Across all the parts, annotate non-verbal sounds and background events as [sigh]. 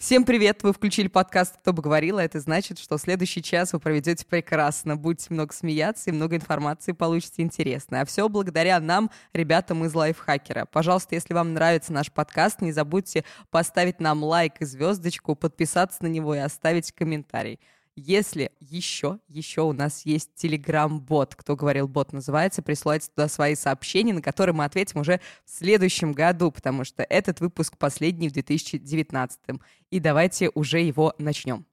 Всем привет! Вы включили подкаст «Кто бы говорил», а это значит, что следующий час вы проведете прекрасно. Будете много смеяться и много информации получите интересно. А все благодаря нам, ребятам из Лайфхакера. Пожалуйста, если вам нравится наш подкаст, не забудьте поставить нам лайк и звездочку, подписаться на него и оставить комментарий. Если еще, еще у нас есть телеграм-бот, кто говорил, бот называется, присылайте туда свои сообщения, на которые мы ответим уже в следующем году, потому что этот выпуск последний в 2019. И давайте уже его начнем.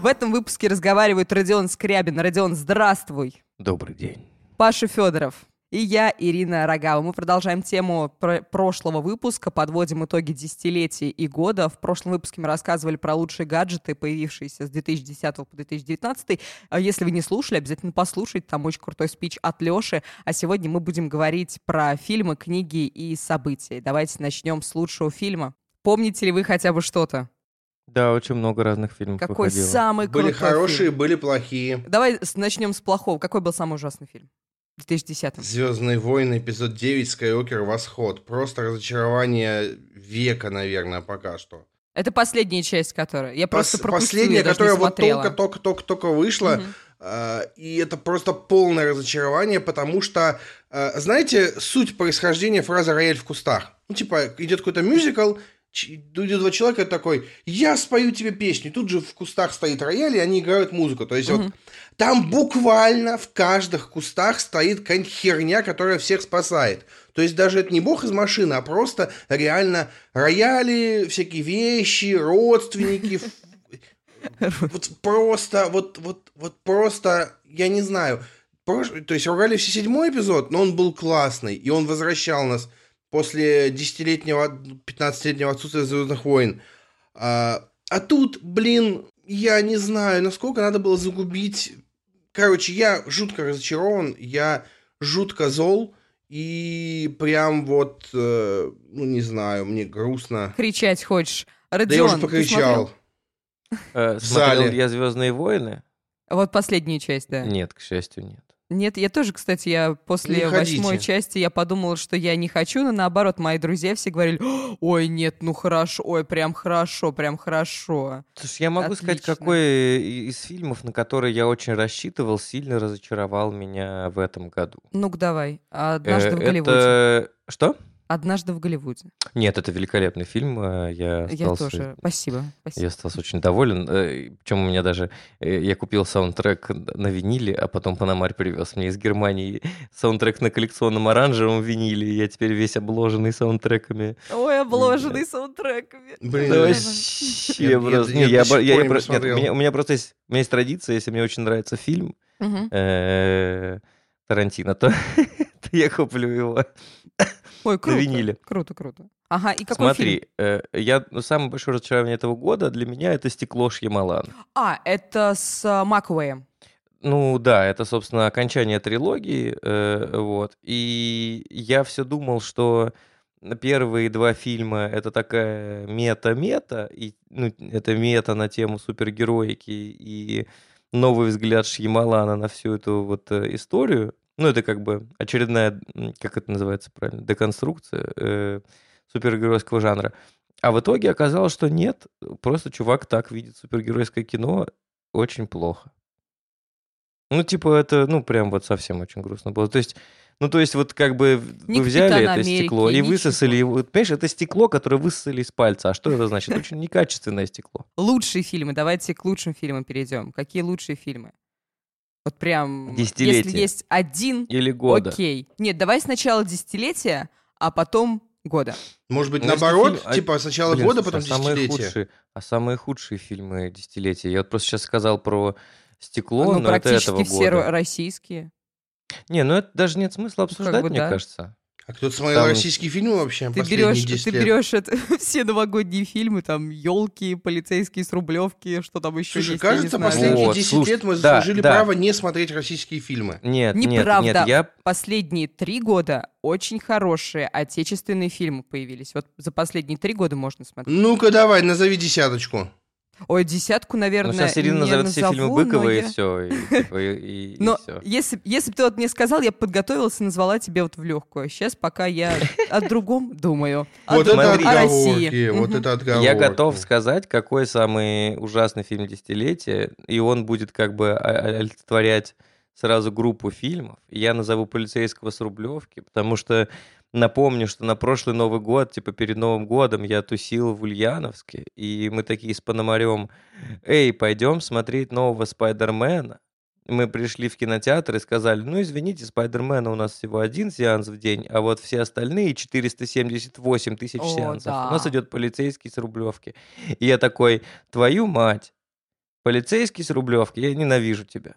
В этом выпуске разговаривают Родион Скрябин. Родион, здравствуй. Добрый день. Паша Федоров. И я, Ирина Рогава. Мы продолжаем тему про прошлого выпуска, подводим итоги десятилетий и года. В прошлом выпуске мы рассказывали про лучшие гаджеты, появившиеся с 2010 по 2019. А если вы не слушали, обязательно послушайте, там очень крутой спич от Лёши. А сегодня мы будем говорить про фильмы, книги и события. Давайте начнем с лучшего фильма. Помните ли вы хотя бы что-то? Да, очень много разных фильмов Какой выходило. самый Были крутой хорошие, фильм? были плохие. Давай начнем с плохого. Какой был самый ужасный фильм? В 2010 Звездные войны, эпизод 9, Скайуокер, Восход. Просто разочарование века, наверное, пока что. Это последняя часть, которая. Я просто Пос- пропустила, Последняя, я которая вот смотрела. только-только-только-только вышла. Мгм. а, и это просто полное разочарование, потому что, а, знаете, суть происхождения фразы «рояль в кустах». Ну, типа, идет какой-то мюзикл, идет два человека и такой, я спою тебе песню. И тут же в кустах стоит рояль, и они играют музыку. То есть вот там буквально в каждых кустах стоит какая-нибудь херня, которая всех спасает. То есть даже это не бог из машины, а просто реально рояли, всякие вещи, родственники. [laughs] Вот просто, вот, вот, вот просто, я не знаю. То есть ругали все седьмой эпизод, но он был классный, и он возвращал нас после десятилетнего, 15-летнего отсутствия Звездных войн. А, а тут, блин, я не знаю, насколько надо было загубить. Короче, я жутко разочарован, я жутко зол, и прям вот, э, ну не знаю, мне грустно. Кричать хочешь. Да Родион, я уже покричал. Э, В смотрел я «Звездные войны»? смотрел? Вот последняя часть, да. Нет, к счастью, нет. Нет, я тоже, кстати, я после восьмой части я подумала, что я не хочу, но наоборот, мои друзья все говорили, ой, нет, ну хорошо, ой, прям хорошо, прям хорошо. Слушай, я могу сказать, Отлично. какой и- из фильмов, на которые я очень рассчитывал, сильно разочаровал меня в этом году. Ну-ка давай, однажды Э, в Голливуде. Это... Что? Однажды в Голливуде. Нет, это великолепный фильм. э, Я Я остался, тоже. Спасибо. спасибо. я остался очень доволен. Причем у меня даже... э, Я купил саундтрек на виниле, а потом Панамарь привез мне из Германии саундтрек на коллекционном оранжевом виниле. и Я теперь весь обложенный саундтреками. Ой, обложенный саундтреками. Блин, Да вообще просто... у меня- У меня просто есть у меня есть традиция, если мне очень нравится фильм э, Тарантино, [laughs] то я куплю его. Ой, круто. виниле. Круто, круто. Ага, и какой фильм? Смотри, э, я ну, самое большое разочарование этого года для меня это стекло Шьямалан. А, это с а, Макуэем. Ну да, это, собственно, окончание трилогии, э, вот. И я все думал, что первые два фильма это такая мета-мета, и ну, это мета на тему супергероики и новый взгляд Шьямалана на всю эту вот э, историю. Ну, это как бы очередная, как это называется правильно, деконструкция э, супергеройского жанра. А в итоге оказалось, что нет, просто чувак так видит супергеройское кино очень плохо. Ну, типа, это, ну, прям вот совсем очень грустно было. То есть, ну, то есть, вот как бы вы взяли это Америки, стекло и ничего. высосали его. Понимаешь, это стекло, которое высосали из пальца. А что это значит? Очень некачественное стекло. Лучшие фильмы. Давайте к лучшим фильмам перейдем. Какие лучшие фильмы? Вот прям... Десятилетие. Если есть один, Или года. окей. Нет, давай сначала десятилетия, а потом года. Может быть, Ну, наоборот, фильм- а, типа сначала Блин, года, слушай, потом а самые десятилетие. худшие, а самые худшие фильмы десятилетия. Я вот просто сейчас сказал про стекло, ну, но это практически этого все года. ро- российские. Не, ну это даже нет смысла обсуждать, бы мне да. кажется. А кто-то смотрел Там- российские фильмы вообще? Ты последние берешь, 10 ты лет? берешь это, [laughs] все новогодние фильмы, там, елки, полицейские с рублевки, что там еще Слушай, есть, кажется, последние Вот, 10 слушай, лет мы да, заслужили да. право не смотреть российские фильмы. Нет, нет, Неправда. нет, я Последние три года очень хорошие отечественные фильмы появились. Вот за последние три года можно смотреть. Ну-ка, давай, назови десяточку. Ой, десятку, наверное, Ну, сейчас Ирина назовет все назову, фильмы но Быкова, и я- все. И, [laughs] типа, и- и- и Но если, если бы ты вот мне сказал, я бы подготовилась и назвала тебе вот в легкую. Сейчас пока я о другом думаю. [laughs] Вот это отговорки, России. вот это отговорки. Я готов сказать, какой самый ужасный фильм десятилетия, и он будет как бы олицетворять сразу группу фильмов. Я назову «Полицейского с Рублевки», потому что напомню, что на прошлый Новый год, типа перед Новым годом, я тусил в Ульяновске, и мы такие с Пономарем, эй, пойдем смотреть нового Спайдермена. Мы пришли в кинотеатр и сказали, ну, извините, Спайдермена у нас всего один сеанс в день, а вот все остальные 478 тысяч О, сеансов. да. У нас идет полицейский с Рублевки. И я такой, твою мать, полицейский с Рублевки, я ненавижу тебя.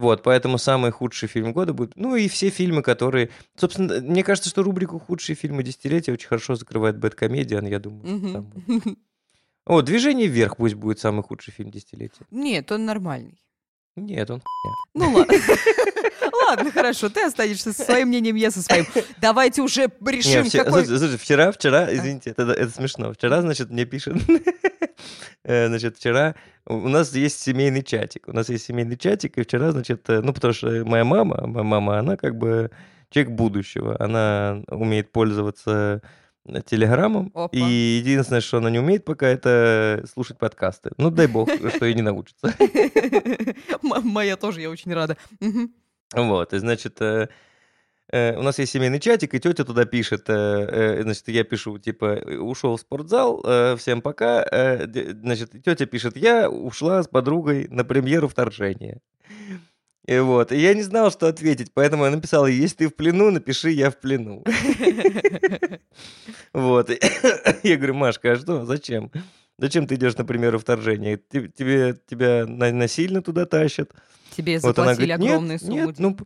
Вот, поэтому самый худший фильм года будет... Ну и все фильмы, которые... Собственно, мне кажется, что рубрику «Худшие фильмы десятилетия» очень хорошо закрывает «Бэткомедиан», я думаю. [laughs] О, «Движение вверх» пусть будет самый худший фильм десятилетия. Нет, он нормальный. Нет, он хуйня. Ну ладно. [laughs] Ладно, хорошо, ты останешься со своим мнением, я со своим. Давайте уже Не, решим, вчера- какой... слушай, слушай, вчера, вчера, извините, это, это смешно. Вчера, значит, мне пишет, [laughs] значит, вчера у нас есть семейный чатик. У нас есть семейный чатик, и вчера, значит, э, ну, потому что моя мама, моя мама, она как бы человек будущего. Она умеет пользоваться э, телеграммом, Опа. и единственное, что она не умеет пока, это слушать подкасты. Ну, дай бог, [laughs] что и не научится. Моя тоже, я очень рада. Вот, и значит, э, э, у нас есть семейный чатик, и тетя туда пишет, э, э, значит, я пишу, типа, ушел в спортзал, э, всем пока, э, значит, тетя пишет, я ушла с подругой на премьеру «Вторжения». И вот, и я не знал, что ответить, поэтому я написал, если ты в плену, напиши, я в плену. [laughs] Вот, [coughs] я говорю, Машка, а что, зачем? Зачем ты идешь на премьеру «Вторжения»? Те- Тебе, тебя на- насильно туда тащат? Тебе Вот она заплатили говорит, огромные нет, суммы. нет, ну,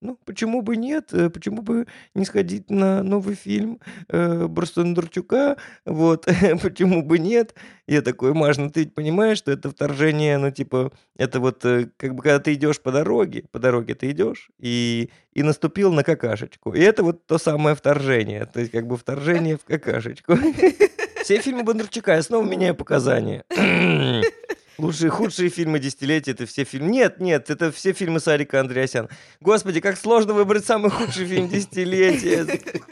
ну, почему бы нет? Э, Почему бы не сходить на новый фильм э, Бондарчука? Вот, [laughs] почему бы нет? Я такой, Маш, ну ты понимаешь, что это вторжение, ну, типа, это вот, э, как бы, когда ты идешь по дороге, по дороге ты идешь, и, и наступил на какашечку. И это вот то самое вторжение, то есть, как бы, вторжение в какашечку. [laughs] Все фильмы Бондарчука, я снова меняю показания. [clears throat] Лучшие, худшие фильмы десятилетия это все фильмы. Нет, нет, это все фильмы Сарика Андреасян. Господи, как сложно выбрать самый худший фильм десятилетия.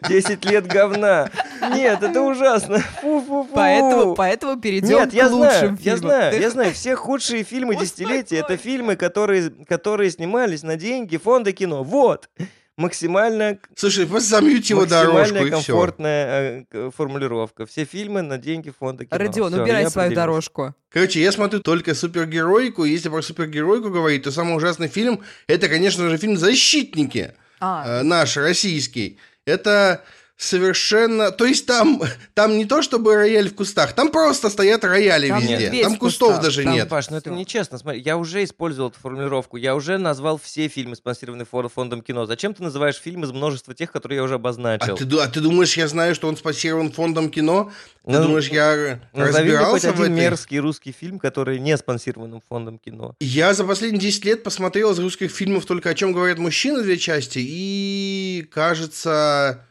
Десять лет говна. Нет, это ужасно. Фу-фу-фу. Поэтому, поэтому перейдем Нет, к я лучшим знаю, я фильмам. знаю, я знаю. Все худшие фильмы десятилетия это фильмы, которые, которые снимались на деньги фонда кино. Вот. Максимально Слушай, просто замьють его дорожку, и все. комфортная э, к- формулировка. Все фильмы на деньги фонда кино. Родион, Всё, убирай свою дорожку. Короче, я смотрю только супергеройку. Если про супергеройку говорить, то самый ужасный фильм это, конечно же, фильм «Защитники». А, э, наш российский. Это совершенно... То есть там, там не то чтобы рояль в кустах, там просто стоят рояли Там везде. медведь там кустов кустах, даже там нет. Паш, ну это нечестно. Смотри, я уже использовал эту формулировку. Я уже назвал все фильмы, спонсированные фондом кино. Зачем ты называешь фильм из множества тех, которые я уже А обозначил? ты, ду- а ты думаешь, я знаю, что он спонсирован фондом кино? Ты Ну, думаешь, я Назови мне хоть разбирался в этой? мерзкий русский фильм, который не спонсирован фондом кино. Я за последние 10 лет посмотрел из русских фильмов только «О чем говорят мужчины» две части и, кажется,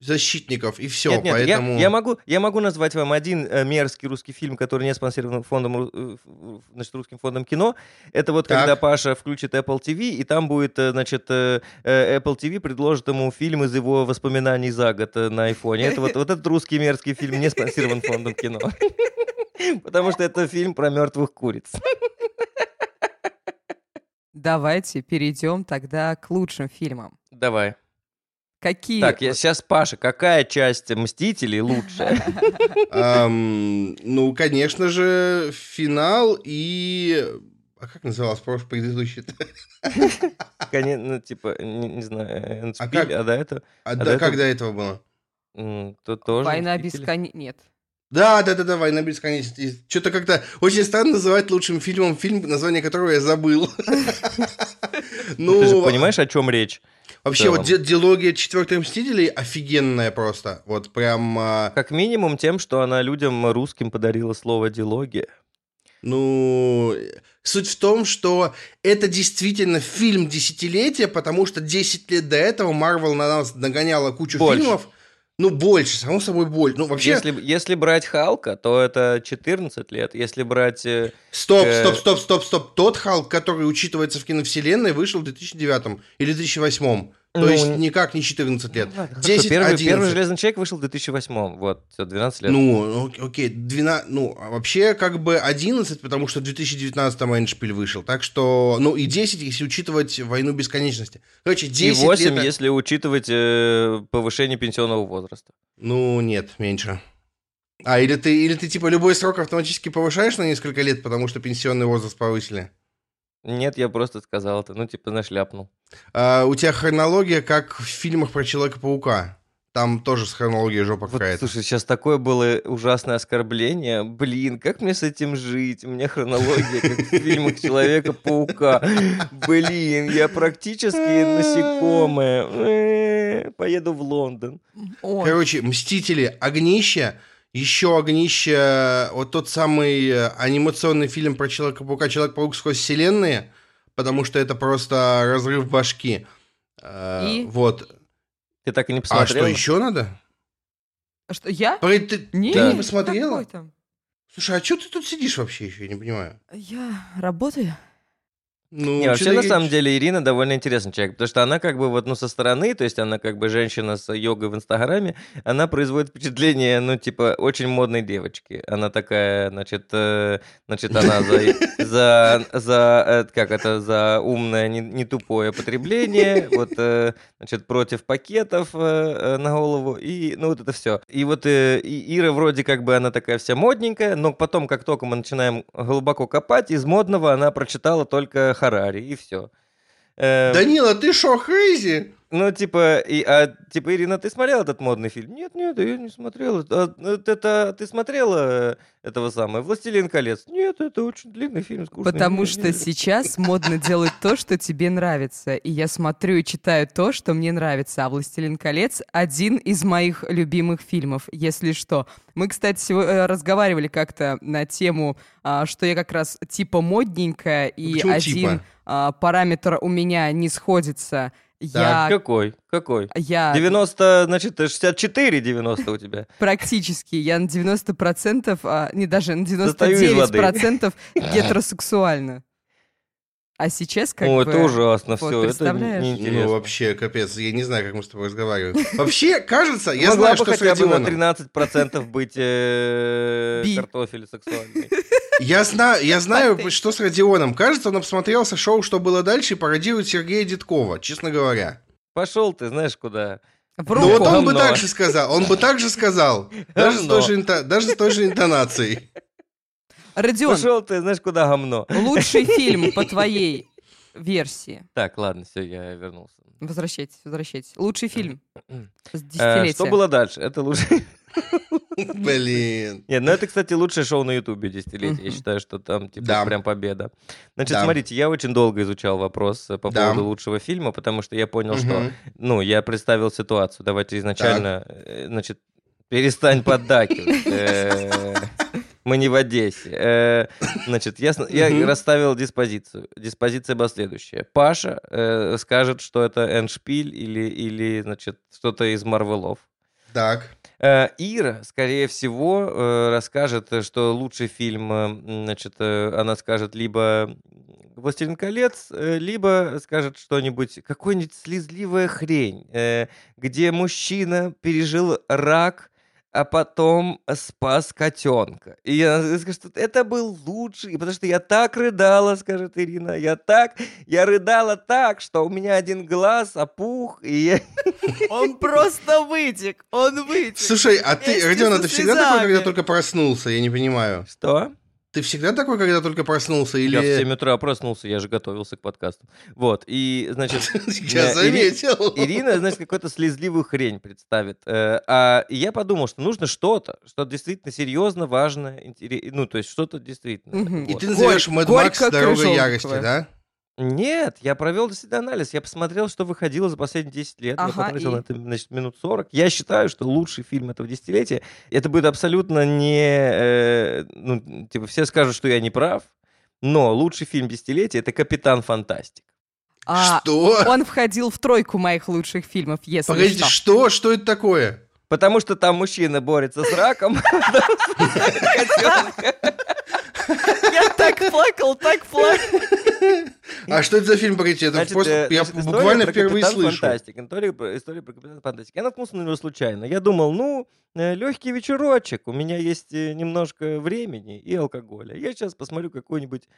«Защитников», и все. Нет, нет, я- поэтому... я, могу, я могу назвать вам один э, мерзкий русский фильм, который не спонсирован фондом, э, значит, русским фондом кино. Это вот Так. когда Паша включит Apple TV, и там будет, э, значит, э, э, Apple TV предложит ему фильм из его воспоминаний за год э, на айфоне. Это вот, вот этот русский мерзкий фильм не спонсирован фондом кино. [laughs] Потому что это фильм про мертвых куриц. давайте перейдем тогда к лучшим фильмам. Давай. Какие? Так, я сейчас, Паша, какая часть «Мстителей» лучшая? Ам, ну, конечно же, финал и... А как называлась прошлый предыдущий? Конечно, ну, типа, не, знаю, А а до этого? А, этого- как до этого было? то тоже Война бесконечности. Нет. Да, да, да, да, «Война бесконечности». Что-то как-то очень странно называть лучшим фильмом фильм, название которого я забыл. Ну, ты же Ну, понимаешь, о чем речь? Вообще, вот диалогия четвертых мстителей офигенная просто. Вот прям, а, Как минимум тем, что она людям русским подарила слово «дилогия». ну, суть в том, что это действительно фильм десятилетия, потому что 10 лет до этого Марвел на нас нагоняла кучу Больше. фильмов. Ну, больше, само собой, больше. Ну, вообще... Если, если брать Халка, то это 14 лет. Если брать... э, Стоп, э, стоп, стоп, стоп, стоп. Тот Халк, который учитывается в киновселенной, вышел в 2009 или 2008. То Ну, есть никак не 14 лет. ладно, хорошо, 10, первый, 11. первый «Железный человек» вышел в 2008. Вот, все, 12 лет. Ну, ок- окей, 12, ну, а вообще как бы 11, потому что в 2019 Эндшпиль вышел. Так что, ну и 10, если учитывать «Войну бесконечности». Короче, И 10 8, лет... если учитывать э, повышение пенсионного возраста. Ну, нет, меньше. А, или ты, или ты типа любой срок автоматически повышаешь на несколько лет, потому что пенсионный возраст повысили? Нет, я просто сказал это. Ну, типа, нашляпнул. А, у тебя хронология, как в фильмах про Человека-паука. Там тоже с хронологией жопа Вот, какая-то. слушай, сейчас такое было ужасное оскорбление. Блин, как мне с этим жить? У меня хронология, как в фильмах Человека-паука. Блин, я практически насекомое. Э, Поеду в Лондон. Короче, Мстители, Огнище, еще Огнище, вот тот самый э, анимационный фильм про Человека-паука, Человек-паук сквозь вселенные, потому что это просто разрыв башки. Э, И? Вот. Ты так и не А посмотрел? что еще надо? а что, я? Про- Ты, Не, ты не посмотрела? какой там? Слушай, а что ты тут сидишь вообще еще, я не понимаю. Я работаю. Ну, Не, вообще, чё-то на самом деле, Ирина довольно интересный человек, потому что она как бы вот, ну, со стороны, то есть она как бы женщина с йогой в Инстаграме, она производит впечатление, ну, типа, очень модной девочки. Она такая, значит, э, значит, она за, за, за, э, как это, за умное, не, не тупое потребление, вот, э, значит, против пакетов э, э, на голову, и, ну, вот это все. И вот э, и Ира вроде как бы она такая вся модненькая, но потом, как только мы начинаем глубоко копать, из модного она прочитала только Харари, и все. Данила, ты шо, хрейзи? Ну, типа, и, а, типа, Ирина, ты смотрела этот модный фильм? Нет, нет, я не смотрела. А, это, это- ты смотрела э, этого самого «Властелин колец»? Нет, это очень длинный фильм, скучный. Потому Не, что не, не. сейчас модно делать то, что тебе нравится. И я смотрю и читаю то, что мне нравится. А «Властелин колец» — один из моих любимых фильмов, если что. Мы, кстати, э, разговаривали как-то на тему, а, что я как раз типа модненькая, и Почему один типа? а, параметр у меня не сходится. Я, Какой? Какой? я 90, значит, 64 90 у тебя. [laughs] практически, я на 90%, а, не даже на Достаю из воды. 99% [laughs] гетеросексуальна. А сейчас как О, бы... это ужасно вот, все, это неинтересно. Ну, вообще, капец, я не знаю, как мы с тобой разговариваем. Вообще, кажется, я Могла знаю, что с хотя бы на Родионом. 13% быть э, картофель сексуальный. Я знаю, я знаю, что с Родионом. Кажется, он обсмотрелся шоу «Что было дальше» и пародирует Сергея Дедкова, честно говоря. Пошел ты, знаешь, куда. Ну вот он бы так же сказал, он бы так же сказал. Даже с той же интонацией. Родион, Пошел ты, знаешь, куда говно. лучший [laughs] фильм по твоей версии. Так, ладно, все, я вернулся. Возвращайтесь, возвращайтесь. Лучший фильм [clears throat] с Э, десятилетия. Что было дальше? Это лучше. [laughs] Блин. Нет, ну это, кстати, лучшее шоу на Ютубе десятилетия. Я считаю, что там, типа, Да. прям победа. Значит, Да. смотрите, я очень долго изучал вопрос э, по Да. поводу лучшего фильма, потому что я понял, что, ну, я представил ситуацию. Давайте изначально, э, значит, перестань поддакивать. [laughs] Мы не в Одессе. Э, Значит, я, я расставил диспозицию. Диспозиция была следующая. Паша э, скажет, что это Эншпиль или, или значит, что-то из Марвелов. Так. Э, Ира, скорее всего, э, расскажет, что лучший фильм, значит, она скажет либо «Властелин колец», либо скажет что-нибудь, какую-нибудь слезливая хрень, где мужчина пережил рак, а потом спас котенка. И она скажет, что это был лучший, потому что я так рыдала, скажет Ирина, я так, я рыдала так, что у меня один глаз опух, и я [laughs] Он просто вытек, он вытек. Слушай, а ты, Родион, ты всегда такой, когда только проснулся? Я не понимаю. Что? Ты всегда такой, когда только проснулся? Я в Или... 7 утра проснулся, я же готовился к подкасту. Вот, и, значит, [laughs] Я Ири- заметил. Ирина, значит, какую-то слезливую хрень представит. Э, А я подумал, что нужно что-то, что действительно серьезно, важно, ну, то есть что-то действительно. И ты назовешь Горь- Mad Max горько «Дорога крыжовниковая». ярости», да? Нет, я провел действительно анализ. Я посмотрел, что выходило за последние 10 лет. Ага, я потратил и? на это значит, минут 40. Я считаю, что лучший фильм этого десятилетия. Это будет абсолютно не... э, ну, типа, все скажут, что я не прав. Но лучший фильм десятилетия — это «Капитан Фантастик». А, Что? он входил в тройку моих лучших фильмов, если Погодите, что. что? Что это такое? Потому что там мужчина борется с раком. [laughs] Я так плакал, так плакал. А что это за фильм, погодите? Это Значит, просто, э, я значит, буквально впервые слышу. Фантастик. История, про- история про Капитана Фантастик. Я наткнулся на него случайно. Я думал, ну, легкий вечерочек, у меня есть э, немножко времени и алкоголя. Я сейчас посмотрю какую-нибудь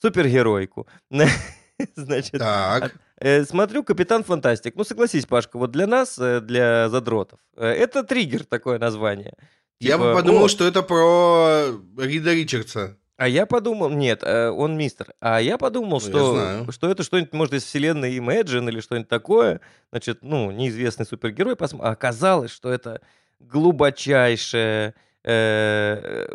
супергеройку. [laughs] [laughs] Значит, Так, э, смотрю «Капитан Фантастик». Ну, согласись, Пашка, вот для нас, э, для задротов, э, это триггер такое название. я бы Типа, подумал, «О, что это про Рида Ричардса. А я подумал, нет, он мистер. А я подумал, Ну, я что, знаю. что это что-нибудь, может, из вселенной Imagine или что-нибудь такое. Значит, ну, неизвестный супергерой. посм- А оказалось, что это глубочайшая э,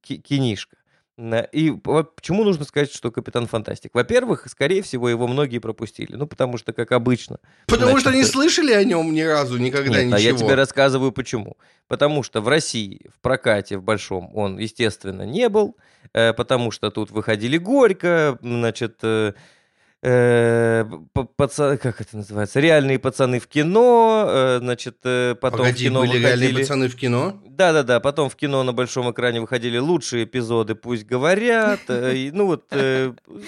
ки- кинишка. И по- почему нужно сказать, что Капитан Фантастик? Во-первых, скорее всего, его многие пропустили. Ну, потому что, как обычно, Потому что Значит, не э, слышали о нем ни разу, никогда нет, а ничего. я тебе рассказываю почему. Потому что в России в прокате в большом он, естественно, не был, э, потому что тут выходили Горько, значит, э, э, п- паца- как это называется, реальные пацаны в кино, э, значит, э, потом в Погоди, кино были реальные выходили... пацаны в кино? Да-да-да, потом в кино на большом экране выходили лучшие эпизоды «Пусть говорят», э, ну вот,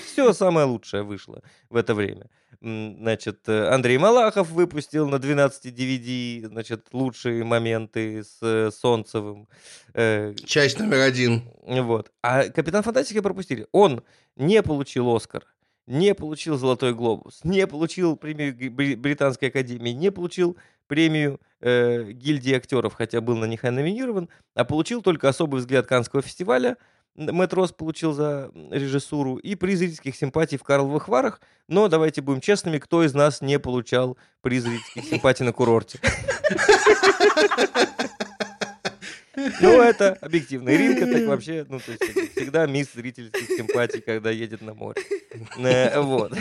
все самое лучшее вышло в это время. Значит, Андрей Малахов выпустил на 12 DVD, значит, лучшие моменты с Солнцевым. Часть номер один. Вот. А «Капитан Фантастика» пропустили. Он не получил «Оскар», не получил «Золотой глобус», не получил премию Британской академии, не получил премию э, гильдии актеров, хотя был на них и номинирован, а получил только особый взгляд Каннского фестиваля. Мэтт Росс получил за режиссуру и приз зрительских симпатий в Карловых Варах. Но давайте будем честными, кто из нас не получал приз зрительских симпатий на курорте? [laughs] Ну, это объективно. Иринка так вообще, ну, то есть всегда мисс зрительских симпатий, когда едет на море. Э, Вот.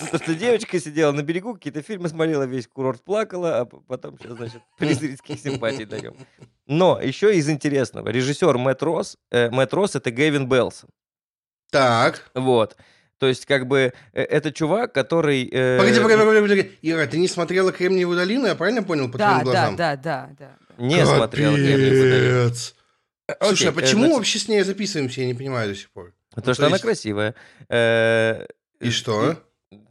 Потому что девочка сидела на берегу, какие-то фильмы смотрела, весь курорт плакала, а потом сейчас, значит, приз зрительских симпатий даем. Но еще из интересного. Режиссер Мэтт Росс, э, Мэтт Росс — это Гэвин Белсон. Так. Вот. То есть, как бы, э, это чувак, который... э, Погоди, погоди, погоди, погоди. Ира, ты не смотрела «Кремниевую долину», я правильно понял по Да, твоим да, глазам? да, да, да. Не смотрел «Кремниевую долину». Капец. Слушай, а э, почему значит, вообще с ней записываемся, я не понимаю до сих пор. Потому то что она красивая. Э, И что?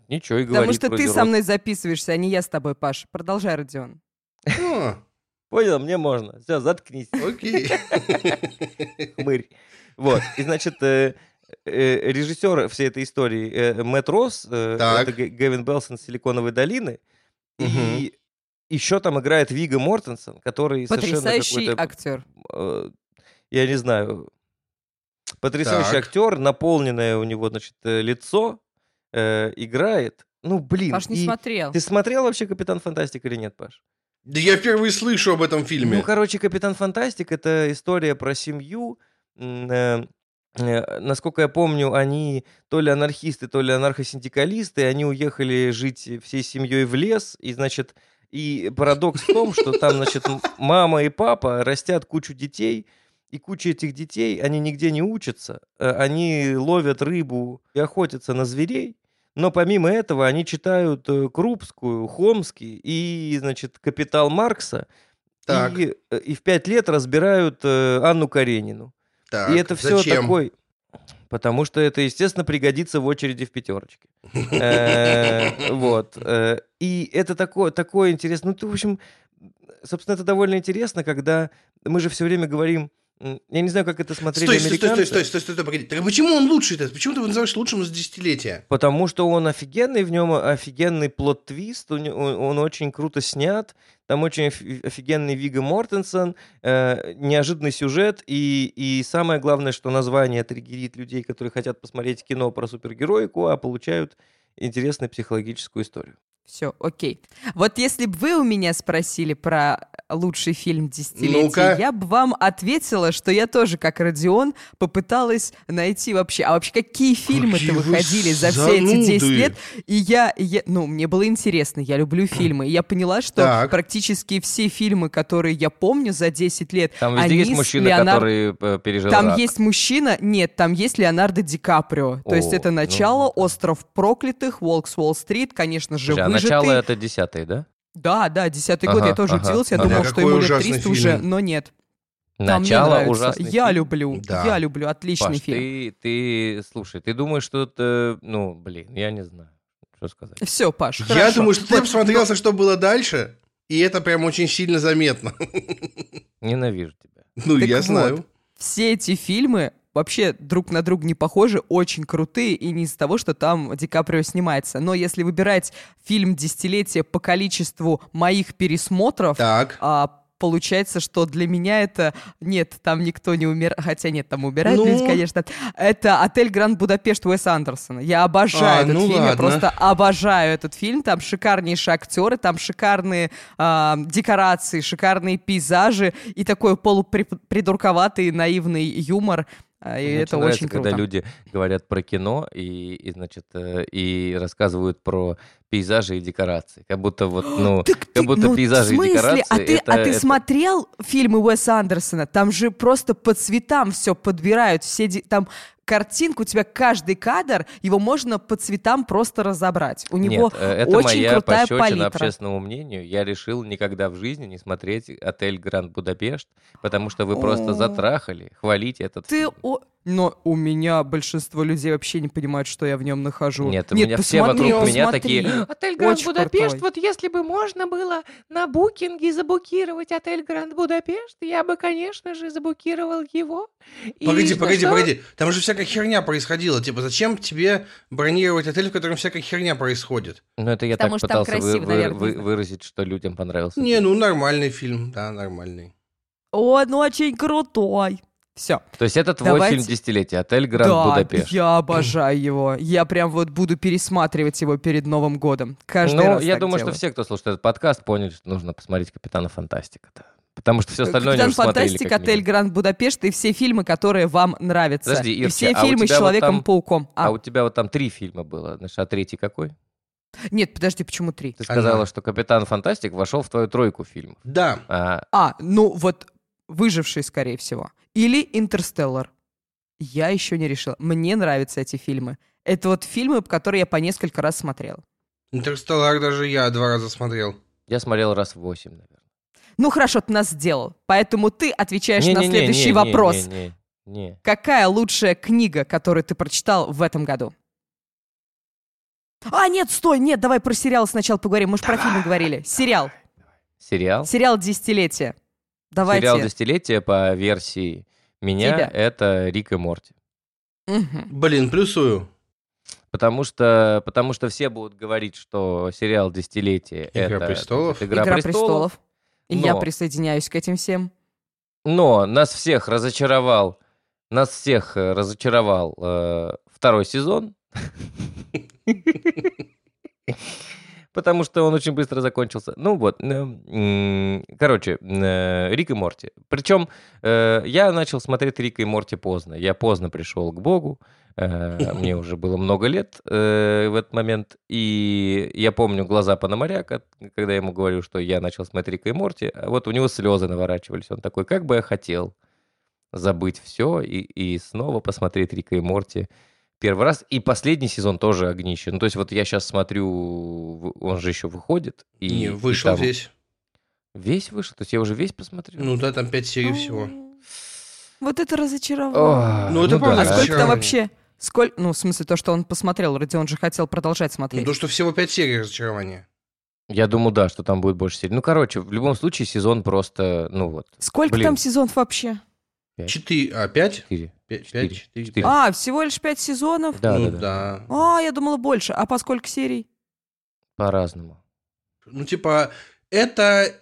Ничего, и Потому говорит что вроде ты со мной записываешься, а не я с тобой, Паш. Продолжай, Родион. А, Понял, мне можно. Все, заткнись, окей. [laughs] хмырь. Вот, и, значит, э, э, режиссер всей этой истории э, Мэтт Росс, э, это Гэвин Белсон с «Силиконовой долины», и еще там играет Вига Мортенсен, который совершенно Потрясающий какой-то, актер. э, я не знаю, потрясающий Так. актер, наполненное у него, значит, э, лицо, э, играет. Ну, блин. Паш не смотрел. Ты смотрел вообще «Капитан Фантастик» или нет, Паш? Да я впервые слышу об этом фильме. Ну, короче, «Капитан Фантастик» — это история про семью. Э, э, Насколько я помню, они то ли анархисты, то ли анархосиндикалисты, они уехали жить всей семьей в лес, и, значит, и парадокс в том, что там, значит, мама и папа растят кучу детей, и куча этих детей, они нигде не учатся, э, они ловят рыбу и охотятся на зверей, но помимо этого они читают э, Крупскую, Хомский и, значит, «Капитал Маркса», Так. и, э, и в пять лет разбирают Анну Каренину. Так, и это все зачем? такой... Потому что это, естественно, пригодится в очереди в пятерочке. Э, [laughs] Вот. э, И это такое, такое интересно. Ну, ты, в общем, собственно, это довольно интересно, когда мы же все время говорим... Я не знаю, как это смотрели Стой, стой, стой, американцы. стой, стой, стой, стой, погоди. Так а почему он лучший-то? Почему ты его называешь лучшим из десятилетия? Потому что он офигенный, в нем офигенный плод-твист, он, он очень круто снят, там очень офи- офигенный Вига Мортенсен, э, неожиданный сюжет, и, и самое главное, что название триггерит людей, которые хотят посмотреть кино про супергероику, а получают интересную психологическую историю. Все, окей. Вот если бы вы у меня спросили про лучший фильм десятилетия, Ну-ка. я бы вам ответила, что я тоже, как Родион, попыталась найти вообще, а вообще какие фильмы-то Какие вы выходили за все эти 10 зануды. лет. И я, я- ну, мне было интересно, я люблю фильмы. И я поняла, что Так. практически все фильмы, которые я помню за 10 лет, Там везде они есть мужчина, Леонар- который э, пережил Там рак. есть мужчина, нет, там есть Леонардо Ди Каприо. То есть О, это ну, начало, да. Остров проклятых, Волк с Уолл-стрит, конечно же, Слушай, начало это десятый, да? Да, да, десятый год, Ага, я тоже ага, удивилась, я ага. думал, что ему лет ужасный 300 уже, фильм. но нет. Там мне Начало нравится. ужасный Я фильм. люблю, Да. я люблю, отличный Паш, фильм. ты, ты, слушай, ты думаешь, что это, ну, блин, я не знаю, что сказать. Все, Паш, Я хорошо. думаю, что ты посмотрелся, что было дальше, и это прям очень сильно заметно. Ненавижу тебя. Ну, Так я вот. знаю. все эти фильмы вообще друг на друга не похожи, очень крутые, и не из-за того, что там Ди Каприо снимается. Но если выбирать фильм десятилетия по количеству моих пересмотров, Так. а, получается, что для меня это... Нет, там никто не умер... Хотя нет, там умирают Ну? люди, конечно. Это «Отель Гранд Будапешт» Уэса Андерсона. Я обожаю А, этот ну фильм, я ладно. просто обожаю этот фильм. Там шикарнейшие актеры, там шикарные а, декорации, шикарные пейзажи и такой полупридурковатый наивный юмор. А, И Мне это нравится, очень круто. когда люди говорят про кино и, и, значит, э, и рассказывают про пейзажи и декорации. Как будто вот, [gasps] ну, Так как ты- будто ну, пейзажи и декорации А ты, это, а ты это- смотрел фильмы Уэса Андерсона? Там же просто по цветам все подбирают. Все ди- Там картинку, у тебя каждый кадр, его можно по цветам просто разобрать. У него Нет, э, это очень моя крутая палитра. общественному мнению. Я решил никогда в жизни не смотреть отель Гранд Будапешт, потому что вы просто затрахали, хвалите этот Ты... фильм. о- Но у меня большинство людей вообще не понимают, что я в нем нахожу. Нет, у меня все посмотри, вокруг меня посмотри. такие, Отель Гранд Очень Будапешт, крутой. вот если бы можно было на букинге забукировать отель Гранд Будапешт, я бы, конечно же, забукировал его. И Погоди, погоди, что? погоди. Там же всякая херня происходила. Типа, зачем тебе бронировать отель, в котором всякая херня происходит? Ну, это я Потому так пытался красиво, вы- наверное, вы- выразить, что людям понравился. Не, фильм. ну нормальный фильм, да, нормальный. Он очень крутой. Все. То есть это твой Давайте- фильм десятилетия, отель Гранд да, Будапешт. я обожаю его. Я прям вот буду пересматривать его перед Новым годом. Каждый Ну, раз я так думаю, делаю. что все, кто слушает этот подкаст, поняли, что нужно посмотреть Капитана Фантастика. Потому что все остальное Капитан смотрели. Фантастик, Отель. Гранд Будапешт и все фильмы, которые вам нравятся. Подожди, и Ирчи, все а фильмы с тебя вот там- Человеком-пауком. А А, у тебя вот там три фильма было. Знаешь, а третий какой? Нет, подожди, почему три? Ты сказала, Она. что Капитан Фантастик вошел в твою тройку фильмов. Да. А, А, ну вот «Выживший», скорее всего. Или «Интерстеллар». Я еще не решила. Мне нравятся эти фильмы. Это вот фильмы, которые я по несколько раз смотрел. Интерстеллар даже я два раза смотрел. я смотрел раз в восемь, наверное. Ну хорошо, ты нас сделал. Поэтому ты отвечаешь на Не-не-не, следующий не, не, вопрос. Не, не, не. Какая лучшая книга, которую ты прочитал в этом году? А, нет, стой, нет, давай про сериал сначала поговорим. Мы же про фильмы говорили. Сериал. Сериал? Сериал «Десятилетие». Давайте. Сериал десятилетия по версии меня Тебя. это Рик и Морти. Мгм. Блин, плюсую. Потому что, потому что все будут говорить, что сериал десятилетия Игра это престолов. это Игра, Игра престолов. престолов. И я Но- присоединяюсь к этим всем. Но нас всех разочаровал, нас всех э, разочаровал э, второй сезон. [laughs] Потому что он очень быстро закончился. Ну вот, э, короче, э, Рик и Морти. Причем э, я начал смотреть Рика и Морти поздно. Я поздно пришел к Богу. [laughs] Мне уже было много лет в этот момент. И я помню глаза Пономаря, ко- когда я ему говорю, что я начал смотреть Рика и Морти. а Вот у него слезы наворачивались. Он такой, как бы я хотел забыть все и, и снова посмотреть Рика и Морти первый раз. И последний сезон тоже огнище. Ну, то есть вот я сейчас смотрю, он же еще выходит. И, Не, и вышел там здесь. Весь вышел? То есть я уже весь посмотрел? Ну да, там пять серий всего. Вот это разочарование. Ну, это да. правда А сколько там вообще? Сколько, ну, в смысле, то, что он посмотрел, Родион же хотел продолжать Ну, смотреть. то, что всего пять серий разочарования. Я думаю, да, что там будет больше серий. Ну, короче, в любом случае сезон просто, ну вот, Сколько блин. там сезонов вообще? Четыре, а, пять? четыре. Пять, Четыре. четыре, Четыре. А, всего лишь пять сезонов? Да, ну да, да. да. А, я думала больше. А по сколько серий? По-разному. Ну, типа, это,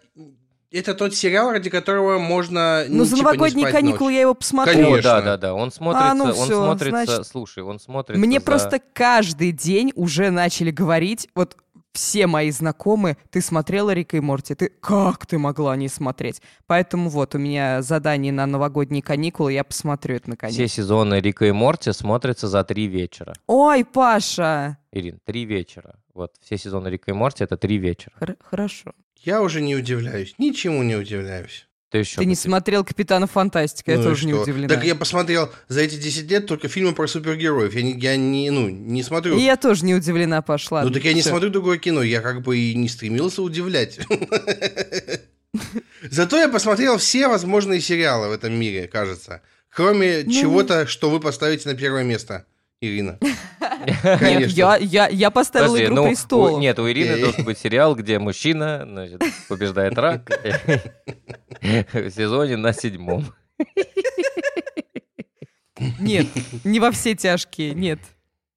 это тот сериал, ради которого можно Ну, ну, за типа, не новогодние каникулы ночью. я его посмотрю. Конечно. О, да, да, да. Он смотрится, ну он всё, смотрится, значит, слушай, он смотрится. Мне за- просто каждый день уже начали говорить, вот все мои знакомые, ты смотрела Рика и Морти? Ты как ты могла не смотреть? Поэтому вот у меня задание на новогодние каникулы, я посмотрю это наконец. Все сезоны Рика и Морти смотрятся за три вечера. Ой, Паша! Ирин, три вечера. Вот, все сезоны Рика и Морти — это три вечера. Хор- хорошо. Я уже не удивляюсь. Ничему не удивляюсь. Ты еще Ты не смотрел «Капитана Фантастика», я Ну и тоже не что? удивлена. Так я посмотрел за эти 10 лет только фильмы про супергероев. Я не, я не, ну, не смотрю. И я тоже не удивлена пошла. Ну так я не смотрю другое кино, я как бы и не стремился удивлять. [laughs] Зато я посмотрел все возможные сериалы в этом мире, кажется. Кроме Ну, чего-то, что вы поставите на первое место, Ирина. [laughs] Нет, я, я, я поставила Подожди, «Игру ну, у- престолов». нет, у Ирины [laughs] должен быть сериал, где мужчина значит, побеждает рак в сезоне на седьмом. Нет, не во все тяжкие, нет.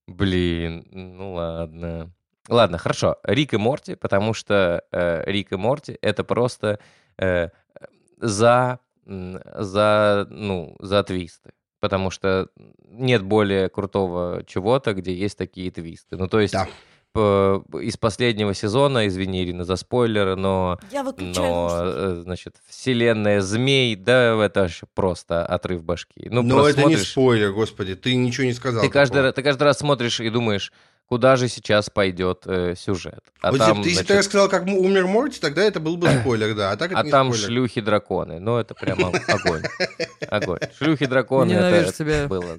Блин, ну ладно. Ладно, хорошо. Рик и Морти, потому что э, Рик и Морти это просто э, за, за, ну, за твисты. Потому что нет более крутого чего-то, где есть такие твисты. Ну, то есть Да. из последнего сезона, извини, Ирина, за спойлеры, но, Я но э, значит, вселенная змей, да, это ж просто отрыв башки. Ну, Но это не смотришь- спойлер, господи, ты ничего не сказал. ты каждый, раз, ты каждый раз смотришь и думаешь, куда же сейчас пойдет э, сюжет. А Вот там, если, бы ты значит, рассказал, как умер Морти, тогда это был бы спойлер, да. А так это а не там спойлер. шлюхи-драконы. Ну, это прямо [laughs] огонь. Огонь. Шлюхи-драконы, Ненавижу это тебя. было.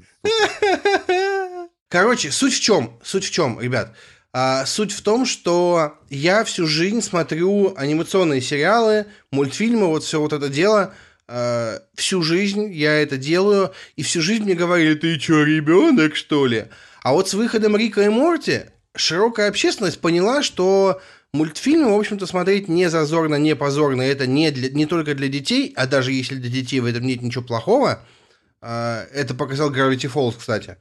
Короче, суть в чем? Суть в чем, ребят? А, суть в том, что я всю жизнь смотрю анимационные сериалы, мультфильмы, вот все вот это дело. А, всю жизнь я это делаю, и всю жизнь мне говорили, ты что, ребенок, что ли? А вот с выходом Рика и Морти широкая общественность поняла, что мультфильмы, в общем-то, смотреть не зазорно, не позорно. Это не, для, не только для детей, а даже если для детей в этом нет ничего плохого. А, это показал Gravity Falls, кстати.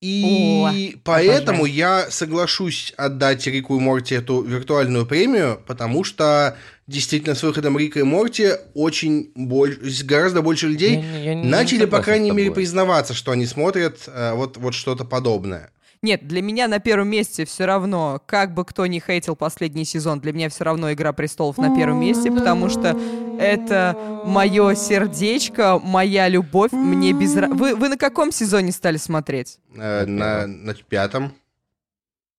И О, поэтому обожаю. я соглашусь отдать Рику и Морти эту виртуальную премию, потому что действительно с выходом Рика и Морти очень больше, гораздо больше людей Я я не начали, по крайней мере, признаваться, что они смотрят э, вот, вот что-то подобное. Нет, для меня на первом месте все равно, как бы кто ни хейтил последний сезон, для меня все равно «Игра престолов» на первом месте, потому что это мое сердечко, моя любовь, мне без... Вы, вы на каком сезоне стали смотреть? Э, на, на пятом.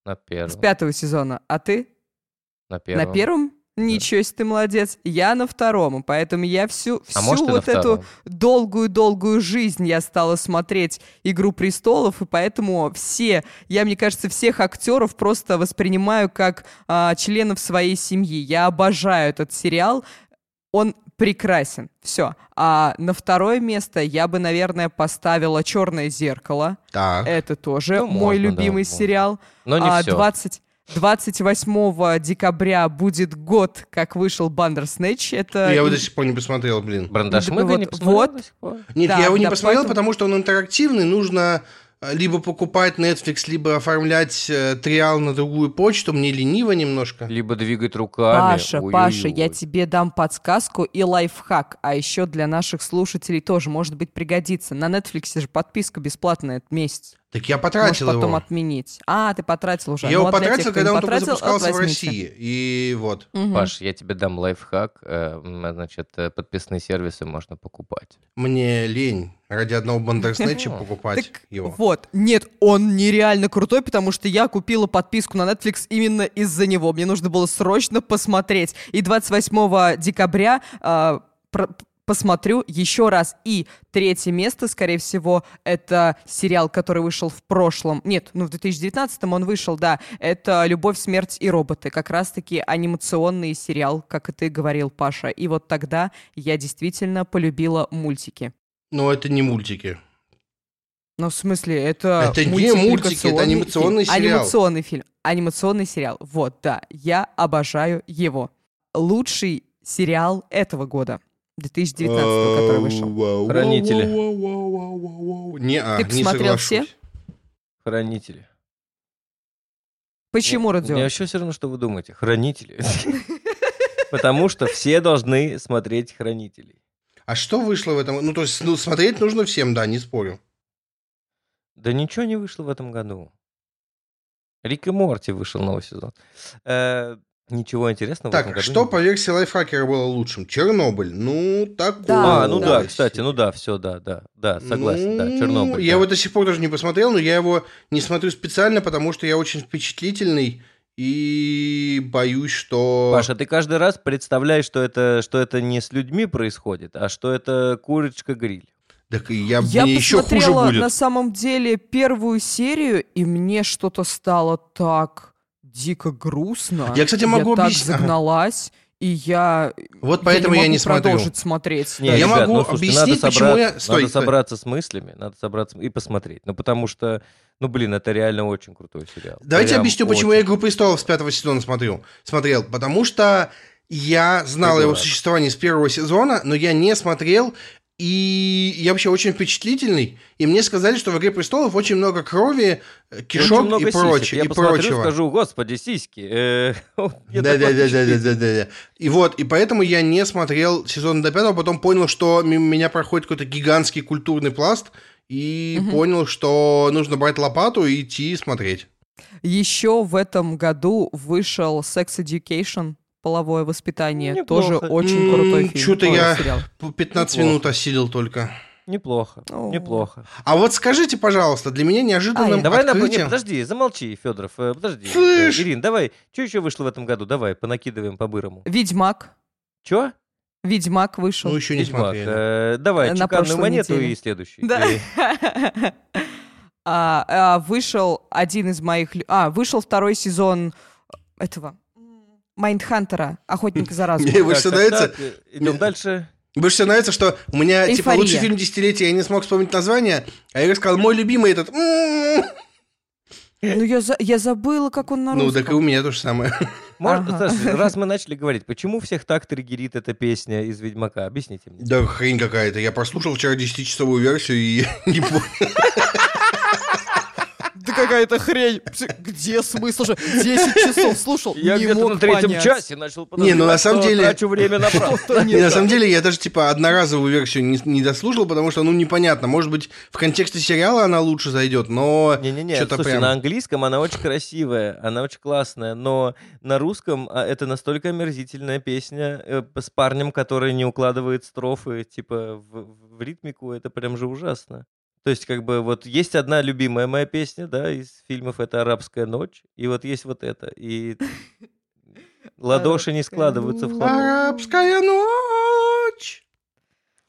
На первом. С пятого сезона. А ты? На первом. На первом? Ничего себе, ты молодец. Я на втором, поэтому я всю, всю А может, вот эту долгую-долгую жизнь я стала смотреть «Игру престолов», и поэтому все, я, мне кажется, всех актеров просто воспринимаю как а, членов своей семьи. Я обожаю этот сериал, он прекрасен. Все. А на второе место я бы, наверное, поставила «Черное зеркало». Так. Это тоже Ну, мой можно, да, любимый можно. сериал. Но не А, все. 20 28 декабря будет год, как вышел Бандерснэч. Это Я его до сих пор не посмотрел, блин. Брандашмыга Вот- не вот. Нет, Да, я его не да, посмотрел, поэтому- потому что он интерактивный, нужно э, либо покупать Netflix, либо оформлять э, триал на другую почту, мне лениво немножко. Либо двигать руками. Паша, Ой-ой-ой. Паша, я тебе дам подсказку и лайфхак, а еще для наших слушателей тоже, может быть, пригодится. На Netflix же подписка бесплатная месяц. Так я Можешь потратил потом его. отменить. А, ты потратил уже. Я Ну, его а потратил, тех, когда он только потратил, запускался в. России. И вот. Мгм. Паш, я тебе дам лайфхак. э, м, Значит, э, подписные сервисы можно покупать. Мне лень ради одного Бандерснэча [laughs] покупать Так его. Вот. Нет, он нереально крутой, потому что я купила подписку на Netflix именно из-за него. Мне нужно было срочно посмотреть. И 28 декабря а, про- посмотрю еще раз. И третье место, скорее всего, это сериал, который вышел в прошлом. Нет, ну в 2019 он вышел, да. Это «Любовь, смерть и роботы». Как раз-таки анимационный сериал, как и ты говорил, Паша. И вот тогда я действительно полюбила мультики. Но это не мультики. Ну, в смысле, это... Это не мультики, это анимационный фильм. сериал. Анимационный фильм. Анимационный сериал. Вот, да. Я обожаю его. Лучший сериал этого года. 2019, который вышел. Хранители. Не, Ты посмотрел соглашусь. Хранители. Почему, Мне Родион? вообще все равно, что вы думаете. Хранители. [laughs] Потому что все должны смотреть хранителей. А что вышло в этом? Ну, то есть, ну, смотреть нужно всем, да, не спорю. Да ничего не вышло в этом году. Рик и Морти вышел новый сезон. Э, Ничего интересного в этом Так, году что не по версии лайфхакера было лучшим? Чернобыль. Ну, такое. Да, А, ну да. да, кстати, ну да, все, да, да, да, согласен, да, Ну, Чернобыль. Я да. его до сих пор даже не посмотрел, но я его не смотрю специально, потому что я очень впечатлительный и боюсь, что... Паша, ты каждый раз представляешь, что это, что это не с людьми происходит, а что это курочка-гриль. Так я, Я мне еще хуже посмотрела будет. на самом деле первую серию, и мне что-то стало так дико грустно. Я, кстати, могу так объяснить- ага. загналась, и я... Вот поэтому я могу не смотрю. продолжить смотреть. Не, Я ребят, могу ну, слушайте, объяснить, надо почему собраться, я- стой, надо стой. собраться с мыслями, надо собраться и посмотреть. Ну, потому что, ну, блин, это реально очень крутой сериал. Давайте Прям объясню, почему я «Игру престолов» с пятого сезона смотрю, смотрел. Потому что я знал Ты его дурак. существование с первого сезона, но я не смотрел, и я вообще очень впечатлительный. И мне сказали, что в «Игре престолов» очень много крови, э, Очень кишок много и, сисек. проч- Я и посмотрю, прочего. скажу, господи, сиськи. Э, [laughs] я Да, да, такой да, да, да, впечатлительный. да, да, да. И вот, и поэтому я не смотрел сезон до пятого, потом понял, что мимо меня проходит какой-то гигантский культурный пласт, и Мгм. понял, что нужно брать лопату и идти смотреть. Еще в этом году вышел Sex Education, половое воспитание. Неплохо. Тоже очень крутой фильм. чё-то Ой, я- сериал. По 15 Неплохо. минут осилил только. Неплохо, О. неплохо. А вот скажите, пожалуйста, для меня неожиданным Ай. Давай, открытием... подожди, замолчи, Федоров, э, подожди. Слышь! Э, Ирин, давай, что еще вышло в этом году? Давай, понакидываем по-бырому. Ведьмак. Че? Ведьмак вышел. Ну, еще не Ведьмак. смотрели. э, давай, На чеканную монету неделе. и следующий. Да. Э, [laughs] А, а, вышел один из моих... А, вышел второй сезон этого... Майндхантера, Охотника за разумом. Мне больше всего нравится... Идем дальше. Больше всего нравится, что у меня, типа, лучший фильм десятилетия, я не смог вспомнить название, а я сказал, мой любимый этот... Ну, я, за- я забыла, как он на Ну, русском. так и у меня то же самое. Может, Ага. Саша, раз мы начали говорить, почему всех так триггерит эта песня из Ведьмака? Объясните мне. Да хрень какая-то. Я прослушал вчера 10-часовую версию и [laughs] не понял. Да какая-то хрень. Где смысл же? 10 часов слушал, Я не где-то мог на третьем понять. часе начал Не, ну, на подозревать, самом что деле- трачу время напрасно. [laughs] Не на самом деле я даже, типа, одноразовую версию не, не дослушал, потому что, ну, непонятно. Может быть, в контексте сериала она лучше зайдет, но... Не-не-не, слушай, прям- на английском она очень красивая, она очень классная, но на русском а, это настолько омерзительная песня э, с парнем, который не укладывает строфы, типа, в, в ритмику, это прям же ужасно. То есть, как бы, вот есть одна любимая моя песня, да, из фильмов, это «Арабская ночь», и вот есть вот это, и [laughs] ладоши не складываются в хлопок. Арабская ночь!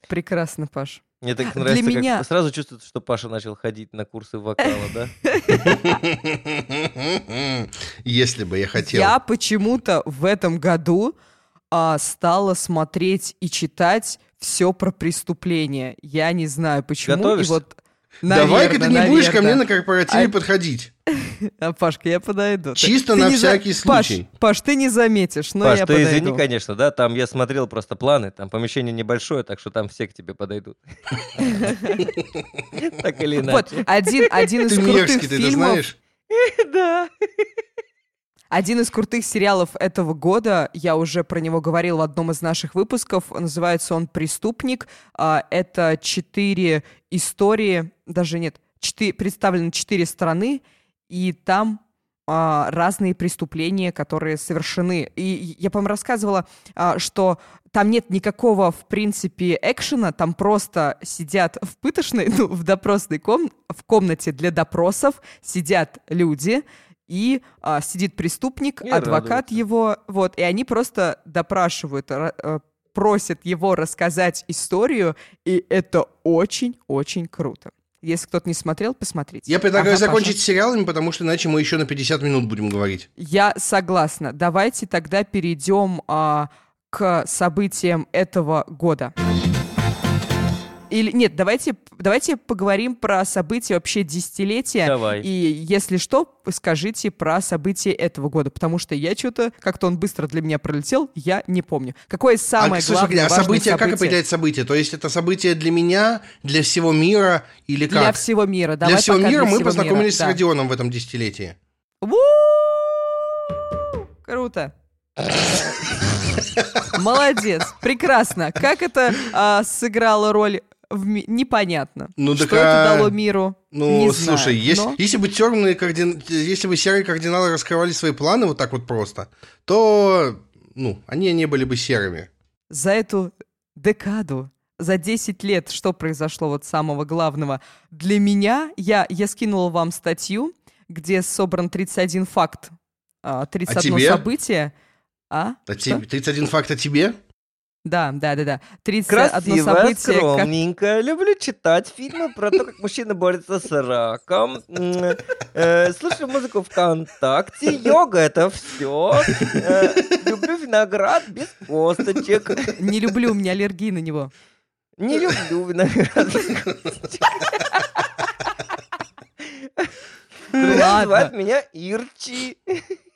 Прекрасно, Паш. Мне так Для нравится, как меня- сразу чувствуется, что Паша начал ходить на курсы вокала, да? [laughs] Если бы я хотел. Я почему-то в этом году а, стала смотреть и читать все про преступления. Я не знаю почему. Готовишься? И вот, Давай-ка ты не будешь ко мне на корпоративе А- подходить. [laughs] А, Пашка, я подойду. Ты- Чисто ты на не за- всякий Паш, случай. Паш, ты не заметишь, но Паш, я ты подойду. извини, конечно, да, там я смотрел просто планы, там помещение небольшое, так что там все к тебе подойдут. [laughs] Так или Вот, иначе. один, один из Ты крутых мерзкий, ты это фильмов, знаешь? [laughs] Да. Один из крутых сериалов этого года, я уже про него говорил в одном из наших выпусков, называется он «Преступник». А, Это четыре истории, даже нет, четыре, представлены четыре страны, и там а, разные преступления, которые совершены. И я, по-моему, рассказывала, а, что там нет никакого, в принципе, экшена, там просто сидят в пытошной, [laughs] ну, в допросной ком... в комнате для допросов, сидят люди, и а, сидит преступник, И адвокат радуются. его, вот, и они просто допрашивают, ра- э, просят его рассказать историю, и это очень-очень круто. Если кто-то не смотрел, посмотрите. Я предлагаю Ага, закончить с сериалами, потому что иначе мы еще на 50 минут будем говорить. Я согласна. Давайте тогда перейдем а, к событиям этого года. Или нет, давайте, давайте поговорим про события вообще десятилетия. Давай. И если что, скажите про события этого года, потому что я что-то, как-то он быстро для меня пролетел, я не помню. Какое самое а, слушай, главное, а важное событие, как событие определять событие? То есть это событие для меня, для всего мира или как? для всего мира? Для Давай всего пока мира для мы всего познакомились мира, с да. Родионом в этом десятилетии. У-у-у! Круто. [laughs] Молодец, прекрасно. Как это а, сыграло роль в ми- непонятно. Ну, Что это а, дало миру? Ну, не слушай, знаю, если, но- если бы темные кардин... если бы серые кардиналы раскрывали свои планы вот так вот просто, то, ну, они не были бы серыми. за эту декаду, за 10 лет, что произошло вот самого главного? Для меня, я, я скинула вам статью, где собран 31 факт а, 31 тебе? событие. А? А тебе- 31 факт о тебе? Да, да, да, да. 31 Красиво, событие. ко- скромненько. Люблю читать фильмы про то, как мужчина борется с раком. Э, Слушаю музыку ВКонтакте. Йога — это все. Люблю виноград без косточек. Не люблю, у меня аллергия на него. Не люблю виноград без косточек. Называют меня Ирчи.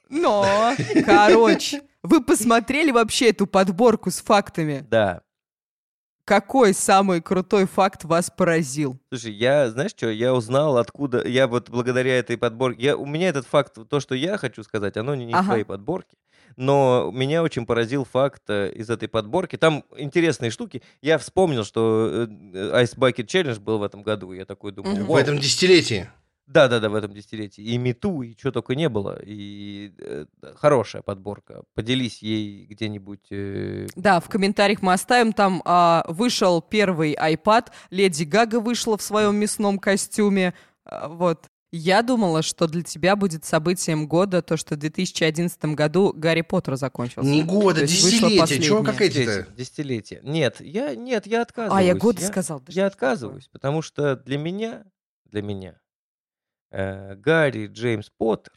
Но, короче, вы посмотрели вообще эту подборку с фактами? Да. Какой самый крутой факт вас поразил? Слушай, я, знаешь что, я узнал, откуда, я вот благодаря этой подборке, я, у меня этот факт, то, что я хочу сказать, оно не, не в Ага. твоей подборке, но меня очень поразил факт э, из этой подборки. Там интересные штуки. Я вспомнил, что э, Ice Bucket Challenge был в этом году, я такой думаю, Мгм. В этом десятилетии. Да-да-да, в этом десятилетии. И Мету, и что только не было. И э, хорошая подборка. Поделись ей где-нибудь. э, Да, в комментариях мы оставим. Там а, вышел первый iPad, Леди Гага вышла в своем мясном костюме. А, вот. Я думала, что для тебя будет событием года то, что в 2011 году Гарри Поттер закончился. Не То года, есть вышло десятилетие. Чего как эти-то? Десятилетие. Десятилетие. Нет, я, нет, я отказываюсь. А, я год Я- сказал. да Я отказываюсь, потому что для меня, для меня э, Гарри Джеймс Поттер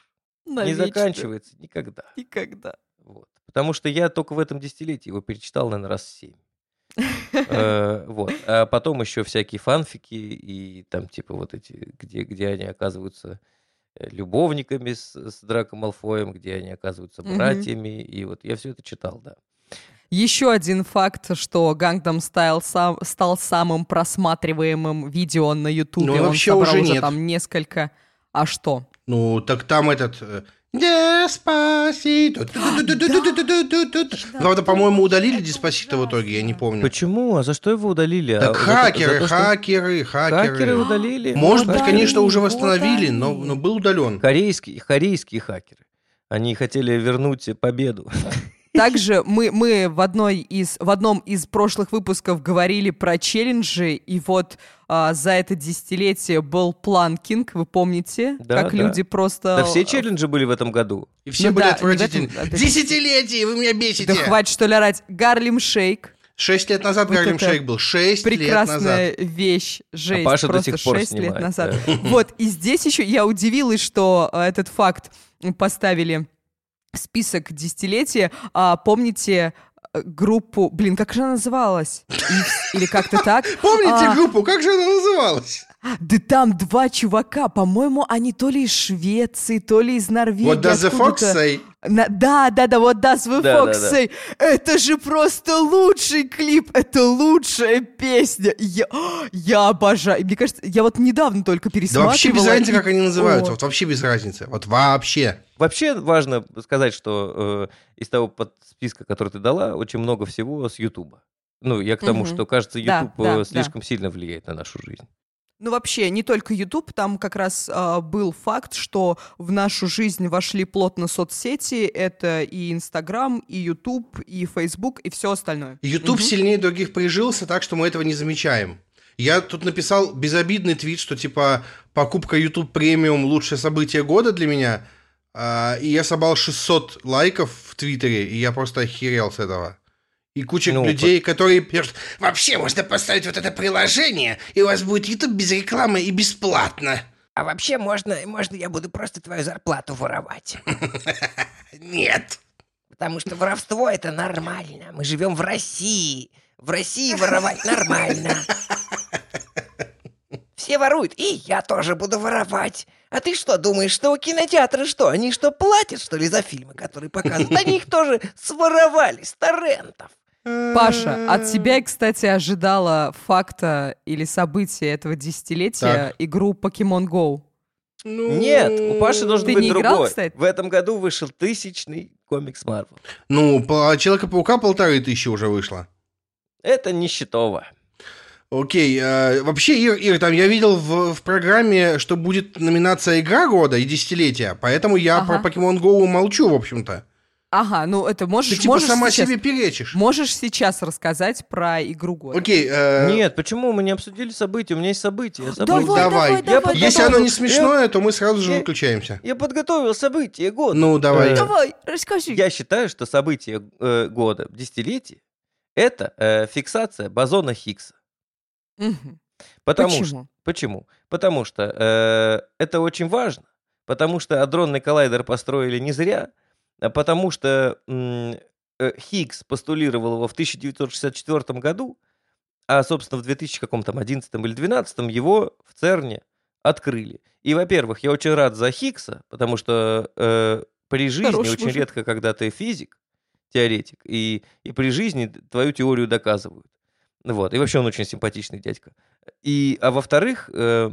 такое? не Навечно. заканчивается никогда. Никогда. Вот. Потому что я только в этом десятилетии его перечитал, наверное, раз семь. [laughs] Э, Вот. А потом еще всякие фанфики и там типа вот эти, где, где они оказываются э, любовниками с, с Драко Малфоем, где они оказываются братьями. И вот я все это читал, да. Еще один факт, что Gangnam Style сам, стал самым просматриваемым видео на Ютубе. Ну, вообще уже нет. там несколько... А что? Ну, так там этот... Э, Деспасито. Правда, по-моему, удалили Деспасито в итоге, я не помню. Почему? А за что его удалили? Так хакеры, хакеры, хакеры. Хакеры удалили. Может быть, конечно, уже восстановили, но был удален. Корейские хакеры. Они хотели вернуть победу. Также мы, мы в, одной из, в одном из прошлых выпусков говорили про челленджи, и вот а, за это десятилетие был планкинг, вы помните? Да, как да. люди просто... Да все челленджи были в этом году. И все Ну были да, отвратительны. этом, а, Десятилетие, вы меня бесите. Да хватит, что ли, орать. Гарлем Шейк. Шесть лет назад Вот Гарлем Шейк был. Шесть лет Прекрасная назад. вещь, жесть. Паша до просто сих пор 6 лет назад. да. Вот, и здесь еще я удивилась, что э, этот факт поставили в список десятилетия. А, помните э, группу, блин, как же она называлась? Или как-то так? [laughs] Помните А, группу? Как же она называлась? Да там два чувака, по-моему, они то ли из Швеции, то ли из Норвегии. Вот does the fox say? На- да, да, да, вот Does the Да, Fox да, да. Say. Это же просто лучший клип, это лучшая песня. Я, я обожаю. Мне кажется, я вот недавно только Да пересматривала. вообще без разницы, и- как они называются. О, Вот вообще без разницы. Вот вообще. Вообще важно сказать, что э, из того списка, который ты дала, очень много всего с Ютуба. Ну, я к тому, Мгм. что, кажется, Да, YouTube да, э, да. слишком сильно влияет на нашу жизнь. Ну вообще, не только YouTube, там как раз а, был факт, что в нашу жизнь вошли плотно соцсети. Это и Инстаграм, и YouTube, и Facebook, и все остальное. YouTube Мгм. сильнее других прижился, так что мы этого не замечаем. Я тут написал безобидный твит, что типа покупка YouTube премиум лучшее событие года для меня. а, и я собрал 600 лайков в Твиттере, и я просто охерел с этого. И куча Ну, людей, которые пишут, вообще можно поставить вот это приложение, и у вас будет YouTube без рекламы и бесплатно. А вообще можно, можно я буду просто твою зарплату воровать. [laughs] Нет. Потому что воровство это нормально. Мы живем в России. В России воровать [laughs] нормально. Все воруют, и я тоже буду воровать. А ты что, думаешь, что у кинотеатра что? Они что, платят, что ли, за фильмы, которые показывают? Они их тоже своровали с торрентов. Паша, от тебя кстати, ожидала факта или события этого десятилетия Так. игру Pokemon Go. Ну, Нет, у Паши должен Ты быть не играл, другой. кстати? В этом году вышел тысячный комикс Марвел. Ну, по Человека-паука полторы тысячи уже вышло. Это нищетово. Окей, э, вообще, Ир, Ир, там я видел в, в программе, что будет номинация «Игра года» и десятилетия, поэтому я Ага. про Pokemon Go молчу, в общем-то. Ага, ну это можешь, Ты типа можешь сама сейчас, себе перечишь. можешь сейчас рассказать про игру года. Окей, э, Нет, почему мы не обсудили события? У меня есть события. я Давай, события. давай. давай, Я давай, если оно не смешное, то мы сразу же Я- выключаемся. Я подготовил события года. Ну, давай. Э, Давай, расскажи. Я считаю, что событие э, года, десятилетия, это э, фиксация бозона Хиггса. Потому что Почему? Почему? Потому что э, это очень важно, потому что адронный коллайдер построили не зря, потому что э, Хиггс постулировал его в 1964 году, а, собственно, в 2011 или 2012 его в ЦЕРНе открыли. И, во-первых, я очень рад за Хиггса, потому что э, при жизни Хороший очень мужик. редко, когда ты физик, теоретик, и, и при жизни твою теорию доказывают. Вот. И вообще он очень симпатичный дядька. И, а во-вторых, э,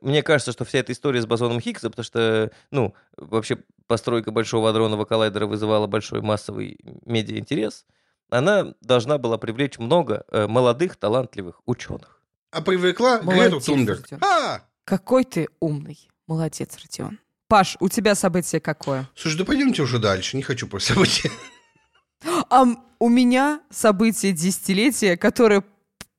мне кажется, что вся эта история с бозоном Хиггса, потому что, ну, вообще постройка большого адронного коллайдера вызывала большой массовый медиаинтерес, она должна была привлечь много э, молодых, талантливых ученых. А привлекла Грету Тунберг. А! Какой ты умный. Молодец, Родион. Паш, у тебя событие какое? Слушай, да пойдемте уже дальше. Не хочу про события. А у меня событие десятилетия, которое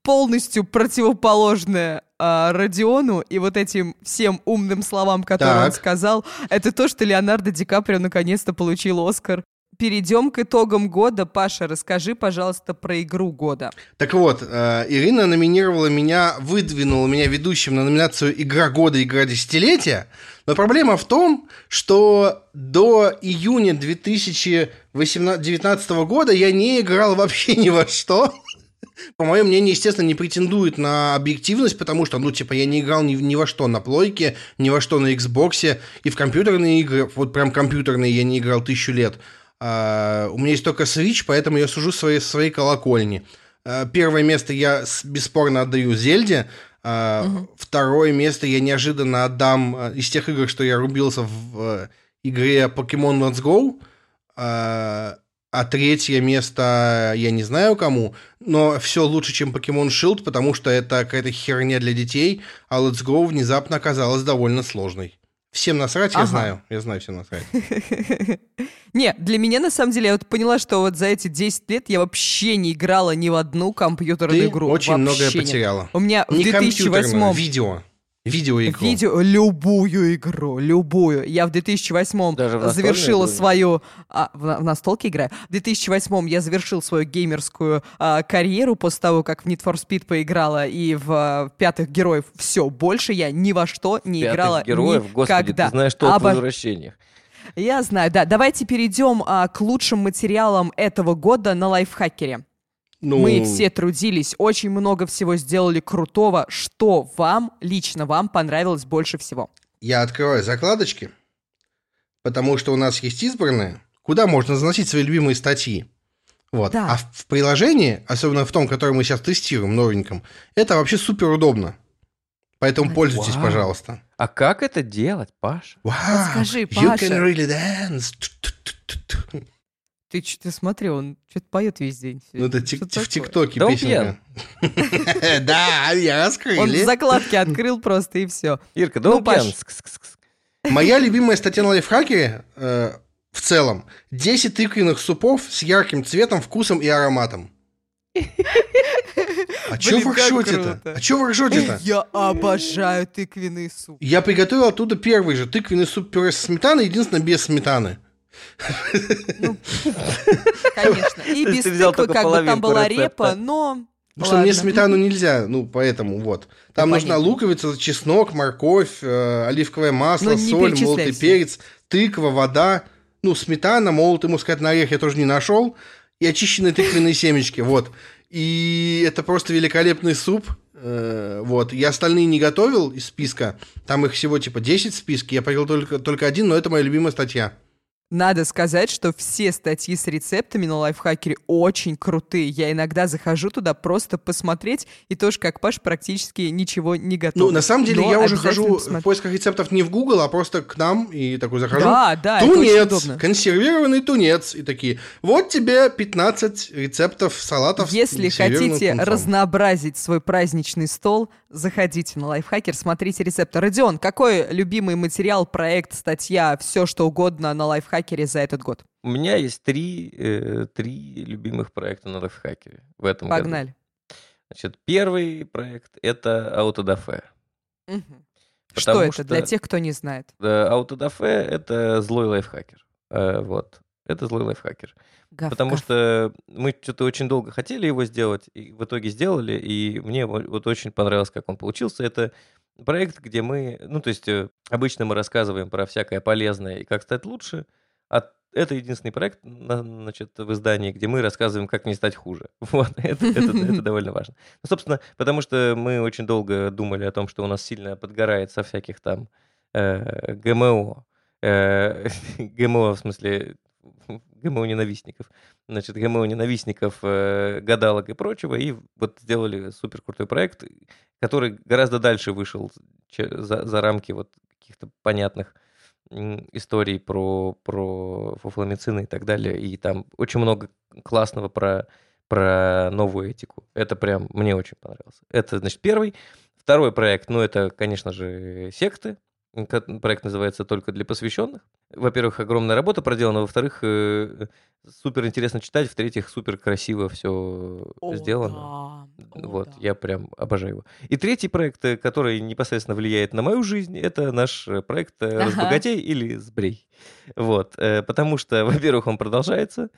полностью противоположное а, Родиону и вот этим всем умным словам, которые он Так. сказал, это то, что Леонардо Ди Каприо наконец-то получил Оскар. Перейдем к итогам года. Паша, расскажи, пожалуйста, про игру года. Так вот, э, Ирина номинировала меня, выдвинула меня ведущим на номинацию «Игра года, игра десятилетия». Но проблема в том, что до июня 2019 года я не играл вообще ни во что. По моему мнению, естественно, не претендует на объективность, потому что, ну, типа, я не играл ни, ни во что на плойке, ни во что на Xbox, и в компьютерные игры, вот прям компьютерные я не играл тысячу лет. А, у меня есть только Switch, поэтому я сужу своей, своей колокольни. А, Первое место я бесспорно отдаю Зельде. А, Второе место я неожиданно отдам а, из тех игр, что я рубился в э, игре Pokemon Let's Go. А а третье место я не знаю кому, но все лучше, чем Pokemon Shield, потому что это какая-то херня для детей, а Let's Go внезапно оказалась довольно сложной. Всем насрать, я Ага. знаю. Я знаю, всем насрать. [laughs] Не, для меня, на самом деле, я вот поняла, что вот за эти 10 лет я вообще не играла ни в одну компьютерную Ты игру. очень многое Вообще нет. потеряла. У меня в Не компьютерную, 2008 видео. Видеоигру. Видео, любую игру, любую. Я в 2008 Даже в завершила игру свою... А, в, в настолке играю. В 2008 я завершил свою геймерскую а, карьеру после того, как в Need for Speed поиграла и в а, «Пятых героев». Все, больше я ни во что не Пятых играла героев, господи, никогда. ты знаешь толк в Обож- возвращениях. Я знаю, да. Давайте перейдем а, к лучшим материалам этого года на лайфхакере. Ну, Мы все трудились, очень много всего сделали крутого. Что вам, лично вам, понравилось больше всего? Я открываю закладочки, потому что у нас есть избранные, куда можно заносить свои любимые статьи. Вот. Да. А в, приложении, особенно в том, которое мы сейчас тестируем, новеньком, это вообще супер удобно. Поэтому пользуйтесь, Вау. пожалуйста. А как это делать, Паш? Wow, you Паша. can really dance. Ты что-то смотри, он что-то поет весь день. Ну, это тик- в? ТикТоке Да он песенка. [laughs] Да, я Он раскрыли. закладки открыл просто и все. Ирка, да Ну, он пьян. Моя любимая статья на лайфхакере э, в целом 10 тыквенных супов с ярким цветом, вкусом и ароматом. А чё вы ржете-то? А чё вы ржете-то? Я обожаю тыквенный суп. Я приготовил оттуда первый же тыквенный суп пюре с сметаной, единственное, без сметаны. [laughs] Конечно. И без тыквы, как бы там была репа, но... Потому что мне сметану нельзя, ну, поэтому вот. Там нужна понятно. луковица, чеснок, морковь, э, оливковое масло, Ну, соль, молотый перец, тыква, вода, ну, сметана, молотый мускатный орех я тоже не нашел, и очищенные тыквенные семечки, вот. И это просто великолепный суп, э, вот. Я остальные не готовил из списка, там их всего типа 10 в списке, я поел только, только один, но это моя любимая статья. Надо сказать, что все статьи с рецептами на лайфхакере очень крутые. Я иногда захожу туда просто посмотреть, и тоже, как Паш, практически ничего не готов. Ну, на самом деле, Но я уже хожу в посмотрю. поисках рецептов не в Google, а просто к нам и такой захожу. Да, да, тунец, консервированный тунец. И такие, вот тебе 15 рецептов салатов. Если хотите тунцом». разнообразить свой праздничный стол, заходите на лайфхакер, смотрите рецепты. Родион, какой любимый материал, проект, статья, все что угодно на лайфхакере за этот год? У меня есть три, э, три любимых проекта на лайфхакере в этом году. Погнали. Значит, первый проект — это Autodafé. Мгм. Что это для что- тех, кто не знает? Autodafé — это злой лайфхакер. Э, Вот. Это злой лайфхакер. Гав, Потому что мы что-то очень долго хотели его сделать, и в итоге сделали, и мне во- вот очень понравилось, как он получился. Это проект, где мы, ну, то есть э, обычно мы рассказываем про всякое полезное и как стать лучше, а это единственный проект, на- значит, в издании, где мы рассказываем, как не стать хуже. [laughs] Вот, это, это- это довольно важно. Ну, собственно, потому что мы очень долго думали о том, что у нас сильно подгорает со всяких там э, ГМО, э, [laughs] ГМО в смысле [laughs] ГМО-ненавистников, значит, ГМО-ненавистников, э, гадалок и прочего, и вот сделали супер крутой проект, который гораздо дальше вышел за, за рамки вот каких-то понятных историй про, про фуфломицины и так далее, и там очень много классного про, про новую этику. Это прям мне очень понравился. Это, значит, первый. Второй проект, ну, это, конечно же, секты. Проект называется «Только для посвященных». Во-первых, огромная работа проделана. Во-вторых, э, супер интересно читать. В-третьих, супер красиво все О, сделано. да, о, Вот, да. я прям обожаю его. И третий проект, э, который непосредственно влияет на мою жизнь, это наш э, проект э, Ага. «Разбогатей» или «Сбрей». Вот, потому что, [laughs] во-первых, он продолжается,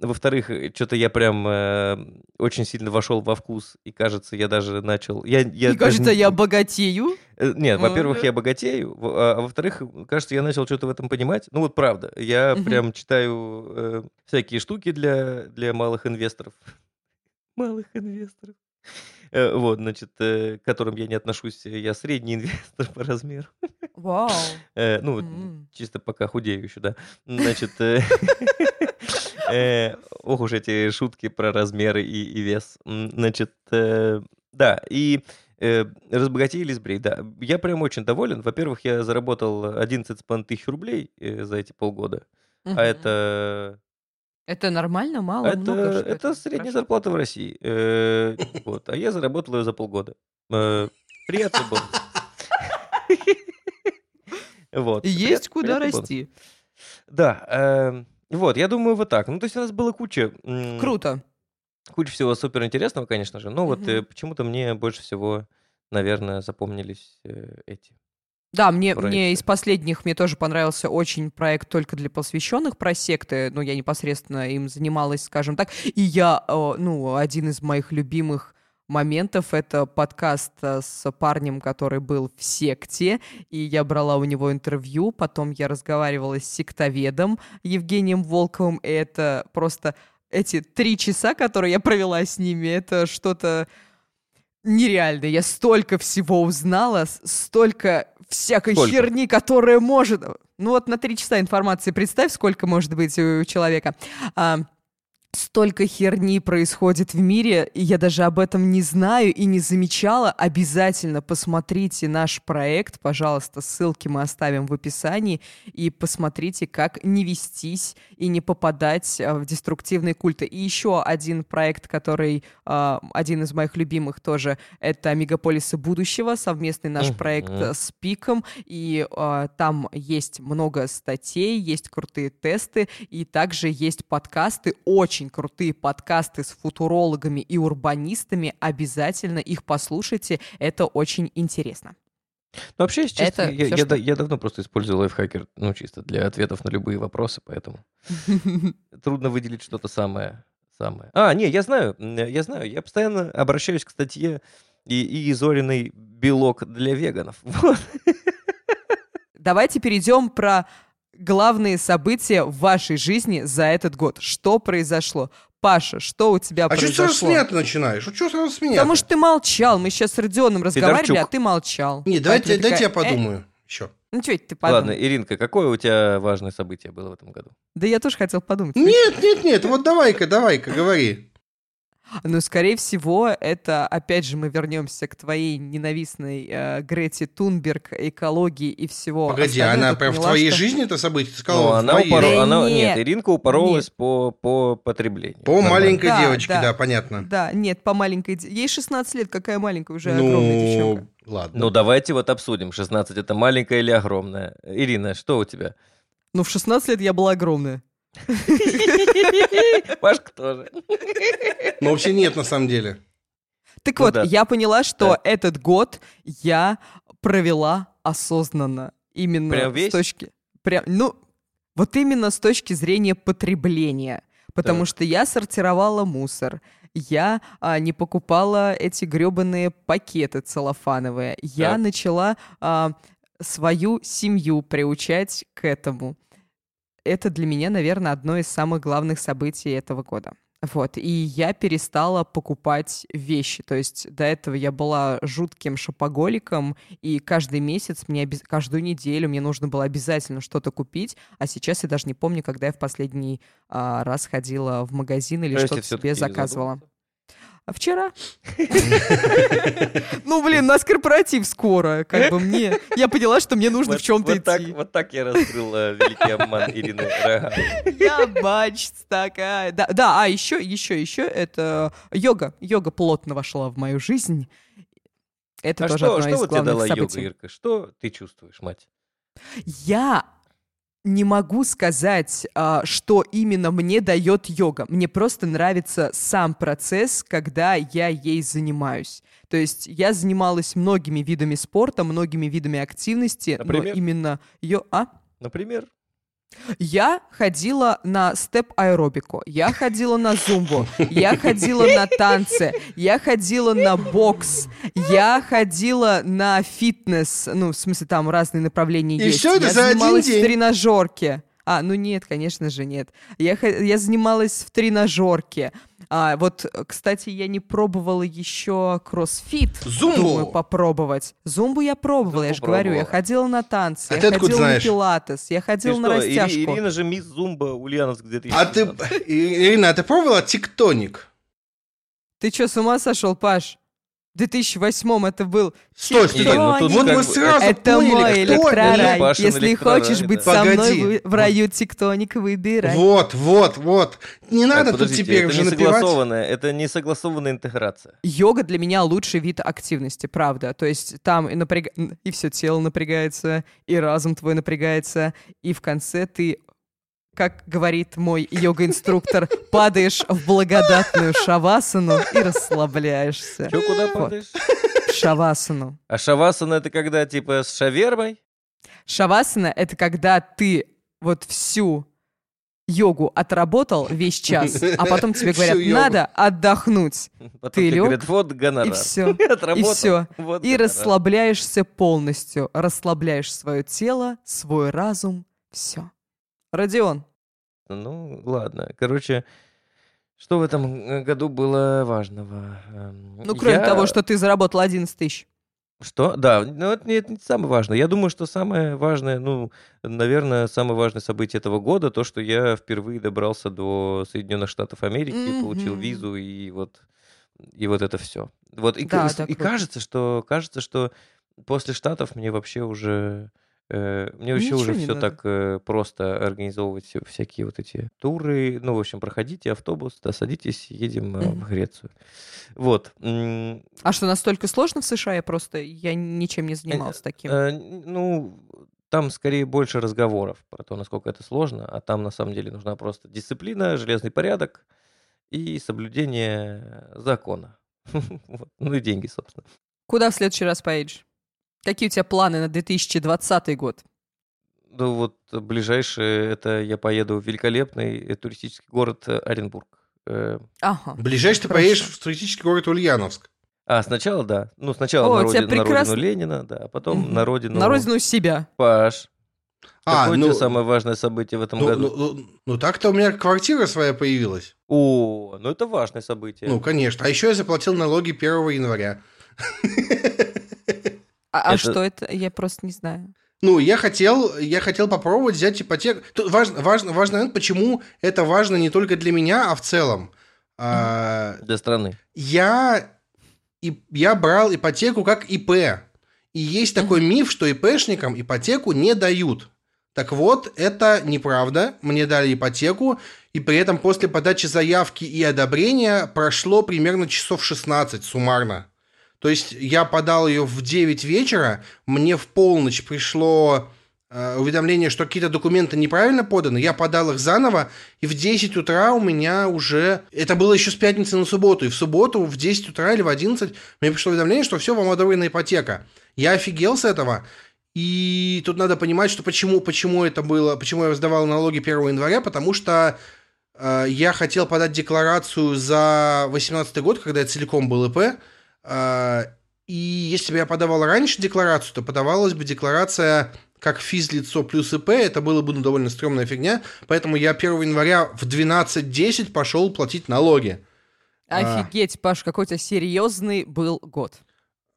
во-вторых, что-то я прям э, очень сильно вошел во вкус, и кажется, я даже начал... Я, я даже кажется, не- я богатею. Э, Нет, во-первых, я богатею, а а во-вторых, кажется, я начал что-то в этом понимать. Ну вот правда, я прям читаю э, всякие штуки для, для малых инвесторов. [laughs] Малых инвесторов. Э, Вот, значит, э, к которым я не отношусь, я средний [laughs] инвестор по размеру. Вау. Э, Ну, М. чисто пока худею еще, да. Значит, [laughs] э, ох уж эти шутки про размеры и, и вес. Значит, э, да, и э, разбогатей или сбрей, да. Я прям очень доволен. Во-первых, я заработал 11,5 тысяч рублей э, за эти полгода. А это, Это нормально, мало, это, много? что это средняя Хорошо. зарплата в России. Э, Вот, а я заработал ее за полгода. Э, Приятный бонус. [laughs] Вот. Есть куда расти. Да, эм, вот, я думаю, вот так. Ну, то есть у нас было куча... Круто. Куча всего супер интересного, конечно же. Но вот э, почему-то мне больше всего, наверное, запомнились э, эти. Да, мне, проекты. мне из последних мне тоже понравился очень проект только для посвященных про секты. Ну, я непосредственно им занималась, скажем так. И я, э, ну, один из моих любимых моментов это подкаст э, с парнем, который был в секте, и я брала у него интервью, потом я разговаривала с сектоведом Евгением Волковым, и это просто эти три часа, которые я провела с ними, это что-то нереально. Я столько всего узнала, столько всякой Сколько? херни, которая может... Ну вот на три часа информации представь, сколько может быть у человека. А, столько херни происходит в мире, и я даже об этом не знаю и не замечала. Обязательно посмотрите наш проект, пожалуйста, ссылки мы оставим в описании, и посмотрите, как не вестись и не попадать а, в деструктивные культы. И еще один проект, который а, один из моих любимых тоже, это «Мегаполисы будущего», совместный наш проект э, с Пиком, и а, там есть много статей, есть крутые тесты, и также есть подкасты, очень крутые подкасты с футурологами и урбанистами. Обязательно их послушайте, это очень интересно. Ну, вообще, если честно, Это я, всё, я что- я давно просто использую лайфхакер, ну, чисто для ответов на любые вопросы, поэтому [laughs] трудно выделить что-то самое. самое. А, не, я знаю, я знаю. Я постоянно обращаюсь к статье и, и Зориной белок для веганов. [laughs] Вот. Давайте перейдем про главные события в вашей жизни за этот год. Что произошло? Паша, что у тебя А что произошло? сразу с меня ты начинаешь? Ну что сразу с меня? Потому что ты молчал. Мы сейчас с Родионом разговаривали, а Федорчук. ты молчал. Не, давайте, дайте я такая, «Э, подумаю. Еще. ну что ты подумай? Ладно, Иринка, какое у тебя важное событие было в этом году? Да я тоже хотел подумать. Нет, нет, нет, вот давай-ка, давай-ка, говори. Ну, скорее всего, это, опять же, мы вернемся к твоей ненавистной э, Грете Тунберг, экологии и всего Погоди, остального. она прям в твоей что- жизни это событие? Ну, сказала, в она упоро- Да она- нет, Нет, Иринка упоролась нет. по, по потреблению. По Нормально. маленькой Да, девочке, да. да, понятно. Да, нет, по маленькой... Ей 16 лет, какая маленькая, уже огромная девчонка. Ну, ладно. Ну, давайте вот обсудим. 16 это маленькая или огромная? Ирина, что у тебя? Ну, в 16 лет я была огромная. [laughs] Пашка тоже. Но вообще нет, на самом деле. Так Ну вот, да. я поняла, что Да. этот год я провела осознанно. Именно Прям весь? с точки... Прям, ну, вот именно с точки зрения потребления. Потому Так. что я сортировала мусор, я а, не покупала эти гребаные пакеты целлофановые, я Так. начала а, свою семью приучать к этому. Это для меня, наверное, одно из самых главных событий этого года. Вот, и я перестала покупать вещи. То есть до этого я была жутким шопоголиком, и каждый месяц, мне обяз- каждую неделю мне нужно было обязательно что-то купить, а сейчас я даже не помню, когда я в последний а, раз ходила в магазин или что-то себе заказывала. задумался? А вчера? Ну, блин, у нас корпоратив скоро, как бы мне. Я поняла, что мне нужно в чем-то идти. вот так я раскрыл э, великий обман Ирины. Я мачт такая. Да, а еще, еще, еще это йога. Йога плотно вошла в мою жизнь. Это А тоже что, одно что из вот тебе главных дала йога, событий. Ирка? Что ты чувствуешь, мать? Я не могу сказать, а, что именно мне дает йога. Мне просто нравится сам процесс, когда я ей занимаюсь. То есть я занималась многими видами спорта, многими видами активности, Например? но именно йо... А? Например? Я ходила на степ-аэробику, я ходила на зумбу, я ходила на танцы, я ходила на бокс, я ходила на фитнес, ну, в смысле, там разные направления И есть. всё это я за один занималась день? в тренажерке. А, ну нет, конечно же, нет. Я, я занималась в тренажерке. А, вот, э, кстати, я не пробовала еще кроссфит. Зумбу? Думаю, попробовать. Зумбу я пробовала, я Зумбу же говорю. Я ходила на танцы, А я ты ходила знаешь? на пилатес, я Ты ходила на что, Ири- растяжку. Ирина же мисс Зумба Ульяновск 2000. А ты, Ирина, а ты пробовала тиктоник? Ты что, с ума сошел, Паш? В 2008 это был... Стой, стой, ну стой. тут Вот как мы бы- сразу это поняли, мой кто электрорай. Если хочешь быть да. со мной в, в раю тектоник, выбирай. Вот, вот, вот. Не Так, надо тут подождите, теперь это уже не напевать. согласованная, это не согласованная интеграция. Йога для меня лучший вид активности, правда. То есть там и, напряг... и все тело напрягается, и разум твой напрягается, и в конце ты, как говорит мой йога-инструктор, падаешь в благодатную шавасану и расслабляешься. Че, куда падаешь? В шавасану. А шавасана это когда типа с шавермой? Шавасана — это когда ты вот всю йогу отработал весь час, а потом тебе говорят, надо отдохнуть. Потом Ты тебе лег, говорят, вот гонорар. И все. [laughs] И все. вот И гонорар. расслабляешься полностью. Расслабляешь свое тело, свой разум. Все. Родион, Ну, ладно. Короче, что в этом э, году было важного? Эм, ну кроме я- того, что ты заработал 11 тысяч. Что? Да, но это не, это не самое важное. Я думаю, что самое важное, ну, наверное, самое важное событие этого года, то, что я впервые добрался до Соединенных Штатов Америки, получил Мгм. визу и вот и вот это все. Вот и, Да, да, и круто. кажется, что кажется, что после Штатов мне вообще уже э, мне вообще Ничего уже все надо. так э, просто организовывать всякие вот эти туры. Ну, в общем, проходите автобус, да, садитесь, едем э, в Грецию. Вот. А что, настолько сложно в США? Я просто, я ничем не занимался таким. Э, Ну, там скорее больше разговоров про то, насколько это сложно, а там на самом деле нужна просто дисциплина, железный порядок и соблюдение закона. [laughs] Ну и деньги, собственно. Куда в следующий раз поедешь? Какие у тебя планы на 2020 год? Ну вот ближайшее, это я поеду в великолепный э, туристический город э, Оренбург. Э, Ага. Ближайший ты Хорошо. поедешь в туристический город Ульяновск. А, сначала, да. Ну, сначала О, на, родину, на прекрасно- родину Ленина, да, а потом на родину... На родину себя. Паш. А, Какое у ну, тебя самое важное событие в этом ну, году? ну, ну, ну, так-то у меня квартира своя появилась. О, ну это важное событие. Ну, конечно. А еще я заплатил налоги 1 января. [laughs] А, а Это- что это? Я просто не знаю. Ну, я хотел, я хотел попробовать взять ипотеку. Тут важно, важно, важный момент, почему это важно не только для меня, а в целом. А, Для страны. я, и, я брал ипотеку как ИП. И есть такой миф, что ИПшникам ипотеку не дают. Так вот, это неправда. Мне дали ипотеку, и при этом после подачи заявки и одобрения прошло примерно часов 16 суммарно. То есть я подал ее в 9 вечера, мне в полночь пришло э, уведомление, что какие-то документы неправильно поданы, я подал их заново, и в 10 утра у меня уже... Это было еще с пятницы на субботу, и в субботу в 10 утра или в 11 мне пришло уведомление, что все, вам одобрена ипотека. Я офигел с этого, и тут надо понимать, что почему, почему это было, почему я сдавал налоги 1 января, потому что э, я хотел подать декларацию за 2018 год, когда я целиком был ИП, и если бы я подавал раньше декларацию, то подавалась бы декларация как физлицо плюс ИП, это было бы ну, довольно стрёмная фигня, поэтому я 1 января в 12.10 пошел платить налоги. Офигеть, Паш, какой у тебя серьезный был год.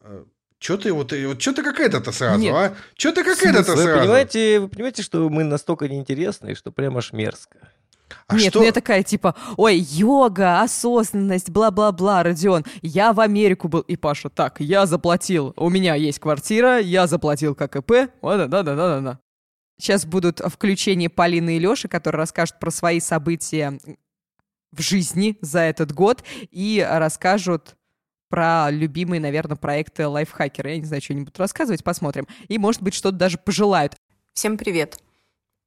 А, Че ты вот, вот что ты какая-то сразу, Нет. а? Че ты какая-то Вы сразу? понимаете, вы понимаете, что мы настолько неинтересные, что прям аж мерзко. А Нет, что? ну я такая типа, ой, йога, осознанность, бла-бла-бла, Родион, я в Америку был. И Паша, так, я заплатил, у меня есть квартира, я заплатил как ИП, да-да-да-да-да. Сейчас будут включения Полины и Лёши, которые расскажут про свои события в жизни за этот год и расскажут про любимые, наверное, проекты лайфхакера. Я не знаю, что они будут рассказывать, посмотрим. И, может быть, что-то даже пожелают. Всем привет!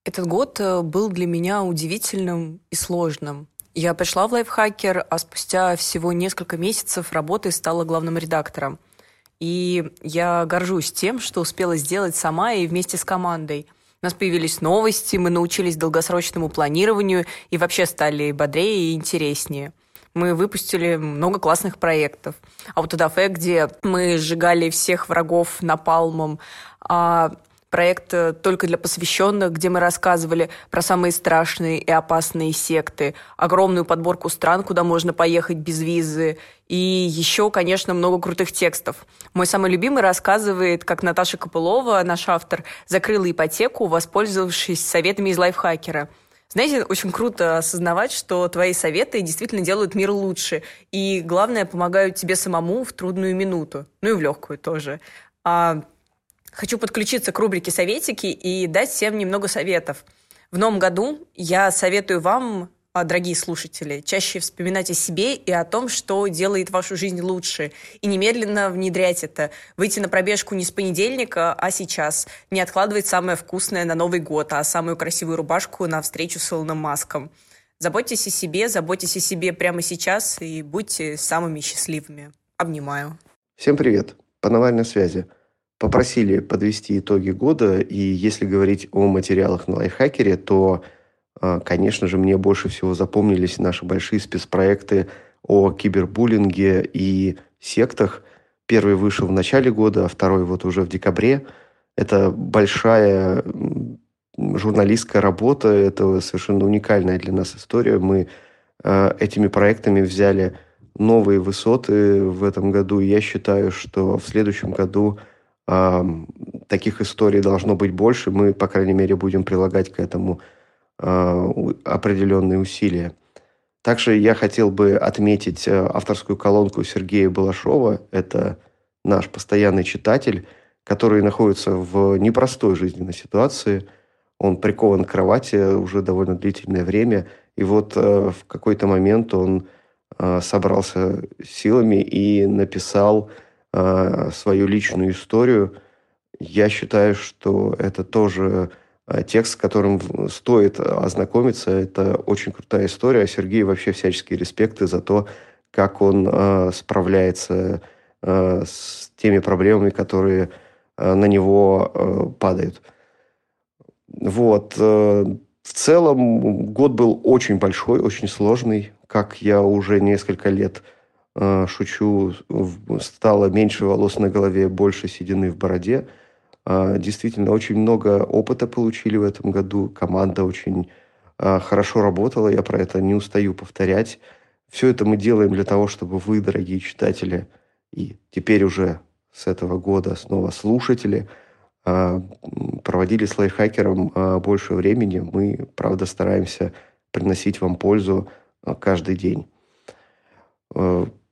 Этот год э, был для меня удивительным и сложным. Я пришла в лайфхакер, а спустя всего несколько месяцев работы стала главным редактором. И я горжусь тем, что успела сделать сама и вместе с командой. У нас появились новости, мы научились долгосрочному планированию и вообще стали бодрее и интереснее. Мы выпустили много классных проектов. А вот Аутодафе, где мы сжигали всех врагов напалмом, а проект э, только для посвященных, где мы рассказывали про самые страшные и опасные секты, огромную подборку стран, куда можно поехать без визы, и еще, конечно, много крутых текстов. Мой самый любимый рассказывает, как Наташа Копылова, наш автор, закрыла ипотеку, воспользовавшись советами из лайфхакера. Знаете, очень круто осознавать, что твои советы действительно делают мир лучше. И главное, помогают тебе самому в трудную минуту. Ну и в легкую тоже. А Хочу подключиться к рубрике «Советики» и дать всем немного советов. В новом году я советую вам, а, дорогие слушатели, чаще вспоминать о себе и о том, что делает вашу жизнь лучше. И немедленно внедрять это. Выйти на пробежку не с понедельника, а сейчас. Не откладывать самое вкусное на Новый год, а самую красивую рубашку на встречу с Илоном Маском. Заботьтесь о себе, заботьтесь о себе прямо сейчас и будьте самыми счастливыми. Обнимаю. Всем привет. По Навальной связи. Попросили подвести итоги года, и если говорить о материалах на лайфхакере, то, э, конечно же, мне больше всего запомнились наши большие спецпроекты о кибербуллинге и сектах. Первый вышел в начале года, а второй вот уже в декабре. Это большая журналистская работа, это совершенно уникальная для нас история. Мы э, этими проектами взяли новые высоты в этом году. Я считаю, что в следующем году а, таких историй должно быть больше. Мы, по крайней мере, будем прилагать к этому а, определенные усилия. Также я хотел бы отметить э, авторскую колонку Сергея Балашова. Это наш постоянный читатель, который находится в непростой жизненной ситуации. Он прикован к кровати уже довольно длительное время. И вот э, в какой-то момент он э, собрался силами и написал э, свою личную историю. Я считаю, что это тоже э, текст, с которым стоит ознакомиться. Это очень крутая история. А Сергею вообще всяческие респекты за то, как он э, справляется э, с теми проблемами, которые э, на него э, падают. Вот. э, В целом год был очень большой, очень сложный. Как я уже несколько лет э, шучу, в- стало меньше волос на голове, больше седины в бороде. А, Действительно, очень много опыта получили в этом году. Команда очень а, хорошо работала, я про это не устаю повторять. Все это мы делаем для того, чтобы вы, дорогие читатели, и теперь уже с этого года снова слушатели, м, проводили с лайфхакером больше времени. Мы, правда, стараемся приносить вам пользу каждый день.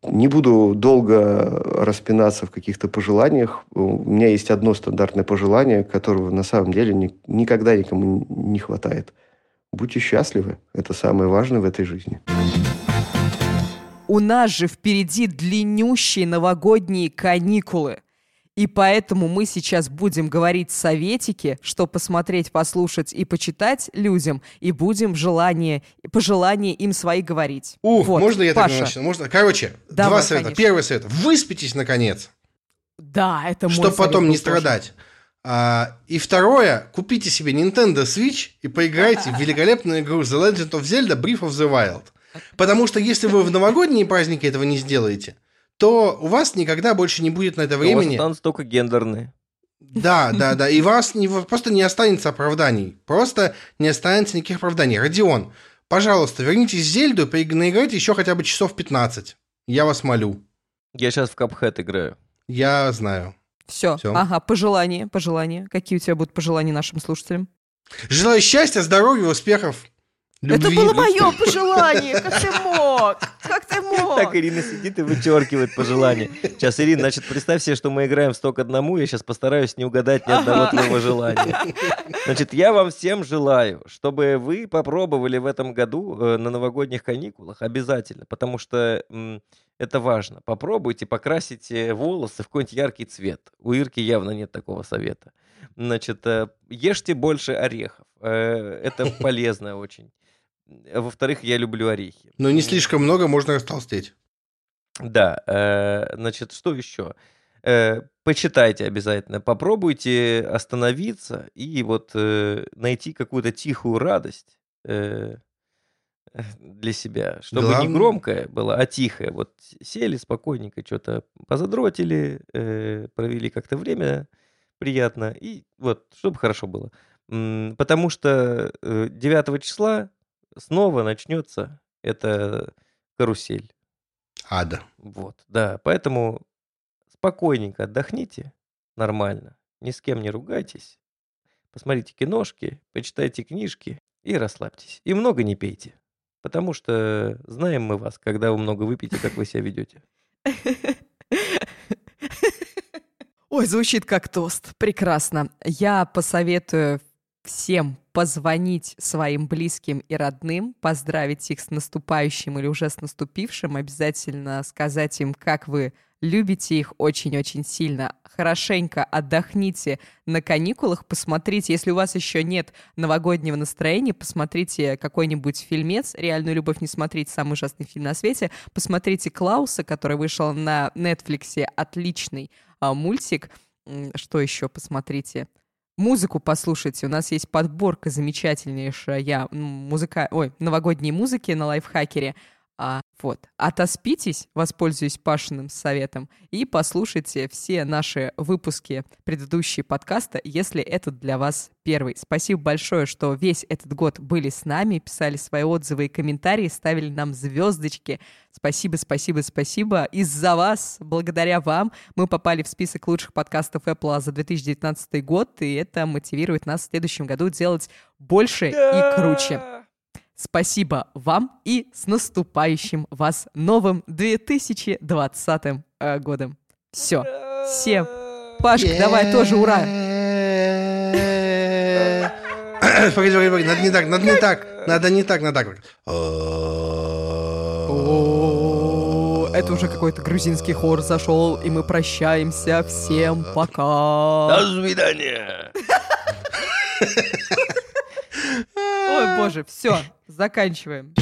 Не буду долго распинаться в каких-то пожеланиях. У меня есть одно стандартное пожелание, которого на самом деле ни- никогда никому не хватает. Будьте счастливы. Это самое важное в этой жизни. У нас же впереди длиннющие новогодние каникулы. И поэтому мы сейчас будем говорить советики, что посмотреть, послушать и почитать людям, и будем желание, пожелания им свои говорить. Ух, Вот, можно я Паша. так начну? Можно? Короче, Давай, два совета. конечно. Первый совет. Выспитесь, наконец, Да, это мой чтобы потом не тоже. страдать. А, и второе, купите себе Nintendo Switch и поиграйте в великолепную игру The Legend of Zelda Breath of the Wild. Потому что если вы в новогодние праздники этого не сделаете, то у вас никогда больше не будет на это У вас времени. останутся только гендерные. Да, [laughs] да, да. И вас не, просто не останется оправданий. Просто не останется никаких оправданий. Родион, пожалуйста, вернитесь в Зельду и наиграйте еще хотя бы часов 15. Я вас молю. Я сейчас в Капхэт играю. Я знаю. Все. Всё. Ага, пожелания, пожелания. Какие у тебя будут пожелания нашим слушателям? Желаю счастья, здоровья, успехов, любви. Это было мое пожелание. Как ты мог? Как ты мог? Так Ирина сидит и вычеркивает пожелания. Сейчас, Ирина, значит, представь себе, что мы играем в сток одному, я сейчас постараюсь не угадать ни одного Ага. твоего желания. Значит, я вам всем желаю, чтобы вы попробовали в этом году э, на новогодних каникулах обязательно, потому что м, это важно. Попробуйте покрасить э, волосы в какой-нибудь яркий цвет. У Ирки явно нет такого совета. Значит, э, ешьте больше орехов. Э, Это полезно очень. А Во-вторых, я люблю орехи. Но не слишком много, можно растолстеть. Да, э, значит, что еще? Э, почитайте обязательно, попробуйте остановиться и вот э, найти какую-то тихую радость э, для себя, чтобы не Главное- громкая была, а тихая. Вот сели спокойненько, что-то позадротили, э, провели как-то время приятно, и вот, чтобы хорошо было. Потому что э, 9 числа снова начнется эта карусель. Ада. Вот, да, поэтому спокойненько отдохните, нормально, ни с кем не ругайтесь, посмотрите киношки, почитайте книжки и расслабьтесь. И много не пейте, потому что знаем мы вас, когда вы много выпьете, как вы себя ведете. [laughs] Ой, звучит как тост. Прекрасно. Я посоветую всем позвонить своим близким и родным, поздравить их с наступающим или уже с наступившим, обязательно сказать им, как вы любите их очень-очень сильно. Хорошенько отдохните на каникулах, посмотрите, если у вас еще нет новогоднего настроения, посмотрите какой-нибудь фильмец, «Реальную любовь не смотрите», самый ужасный фильм на свете, посмотрите «Клауса», который вышел на Нетфликсе, отличный а, мультик. Что еще посмотрите? Музыку послушайте. У нас есть подборка замечательнейшая музыка... Ой, новогодней музыки на лайфхакере. А, вот. Отоспитесь, воспользуюсь Пашиным советом, и послушайте все наши выпуски предыдущие подкаста, если этот для вас первый. Спасибо большое, что весь этот год были с нами, писали свои отзывы и комментарии, ставили нам звездочки. Спасибо, спасибо, спасибо. Из-за вас, благодаря вам, мы попали в список лучших подкастов Apple за 2019 год, и это мотивирует нас в следующем году делать больше и круче. Спасибо вам и с наступающим вас новым 2020 э, годом. Все. Всем. Пашка, давай тоже ура. [coughs] Погоди, погоди, погоди, надо не так, надо не так, надо не так, надо так. Это уже какой-то грузинский хор зашел, и мы прощаемся. Всем пока. До свидания! [laughs] Ой, боже, все, заканчиваем.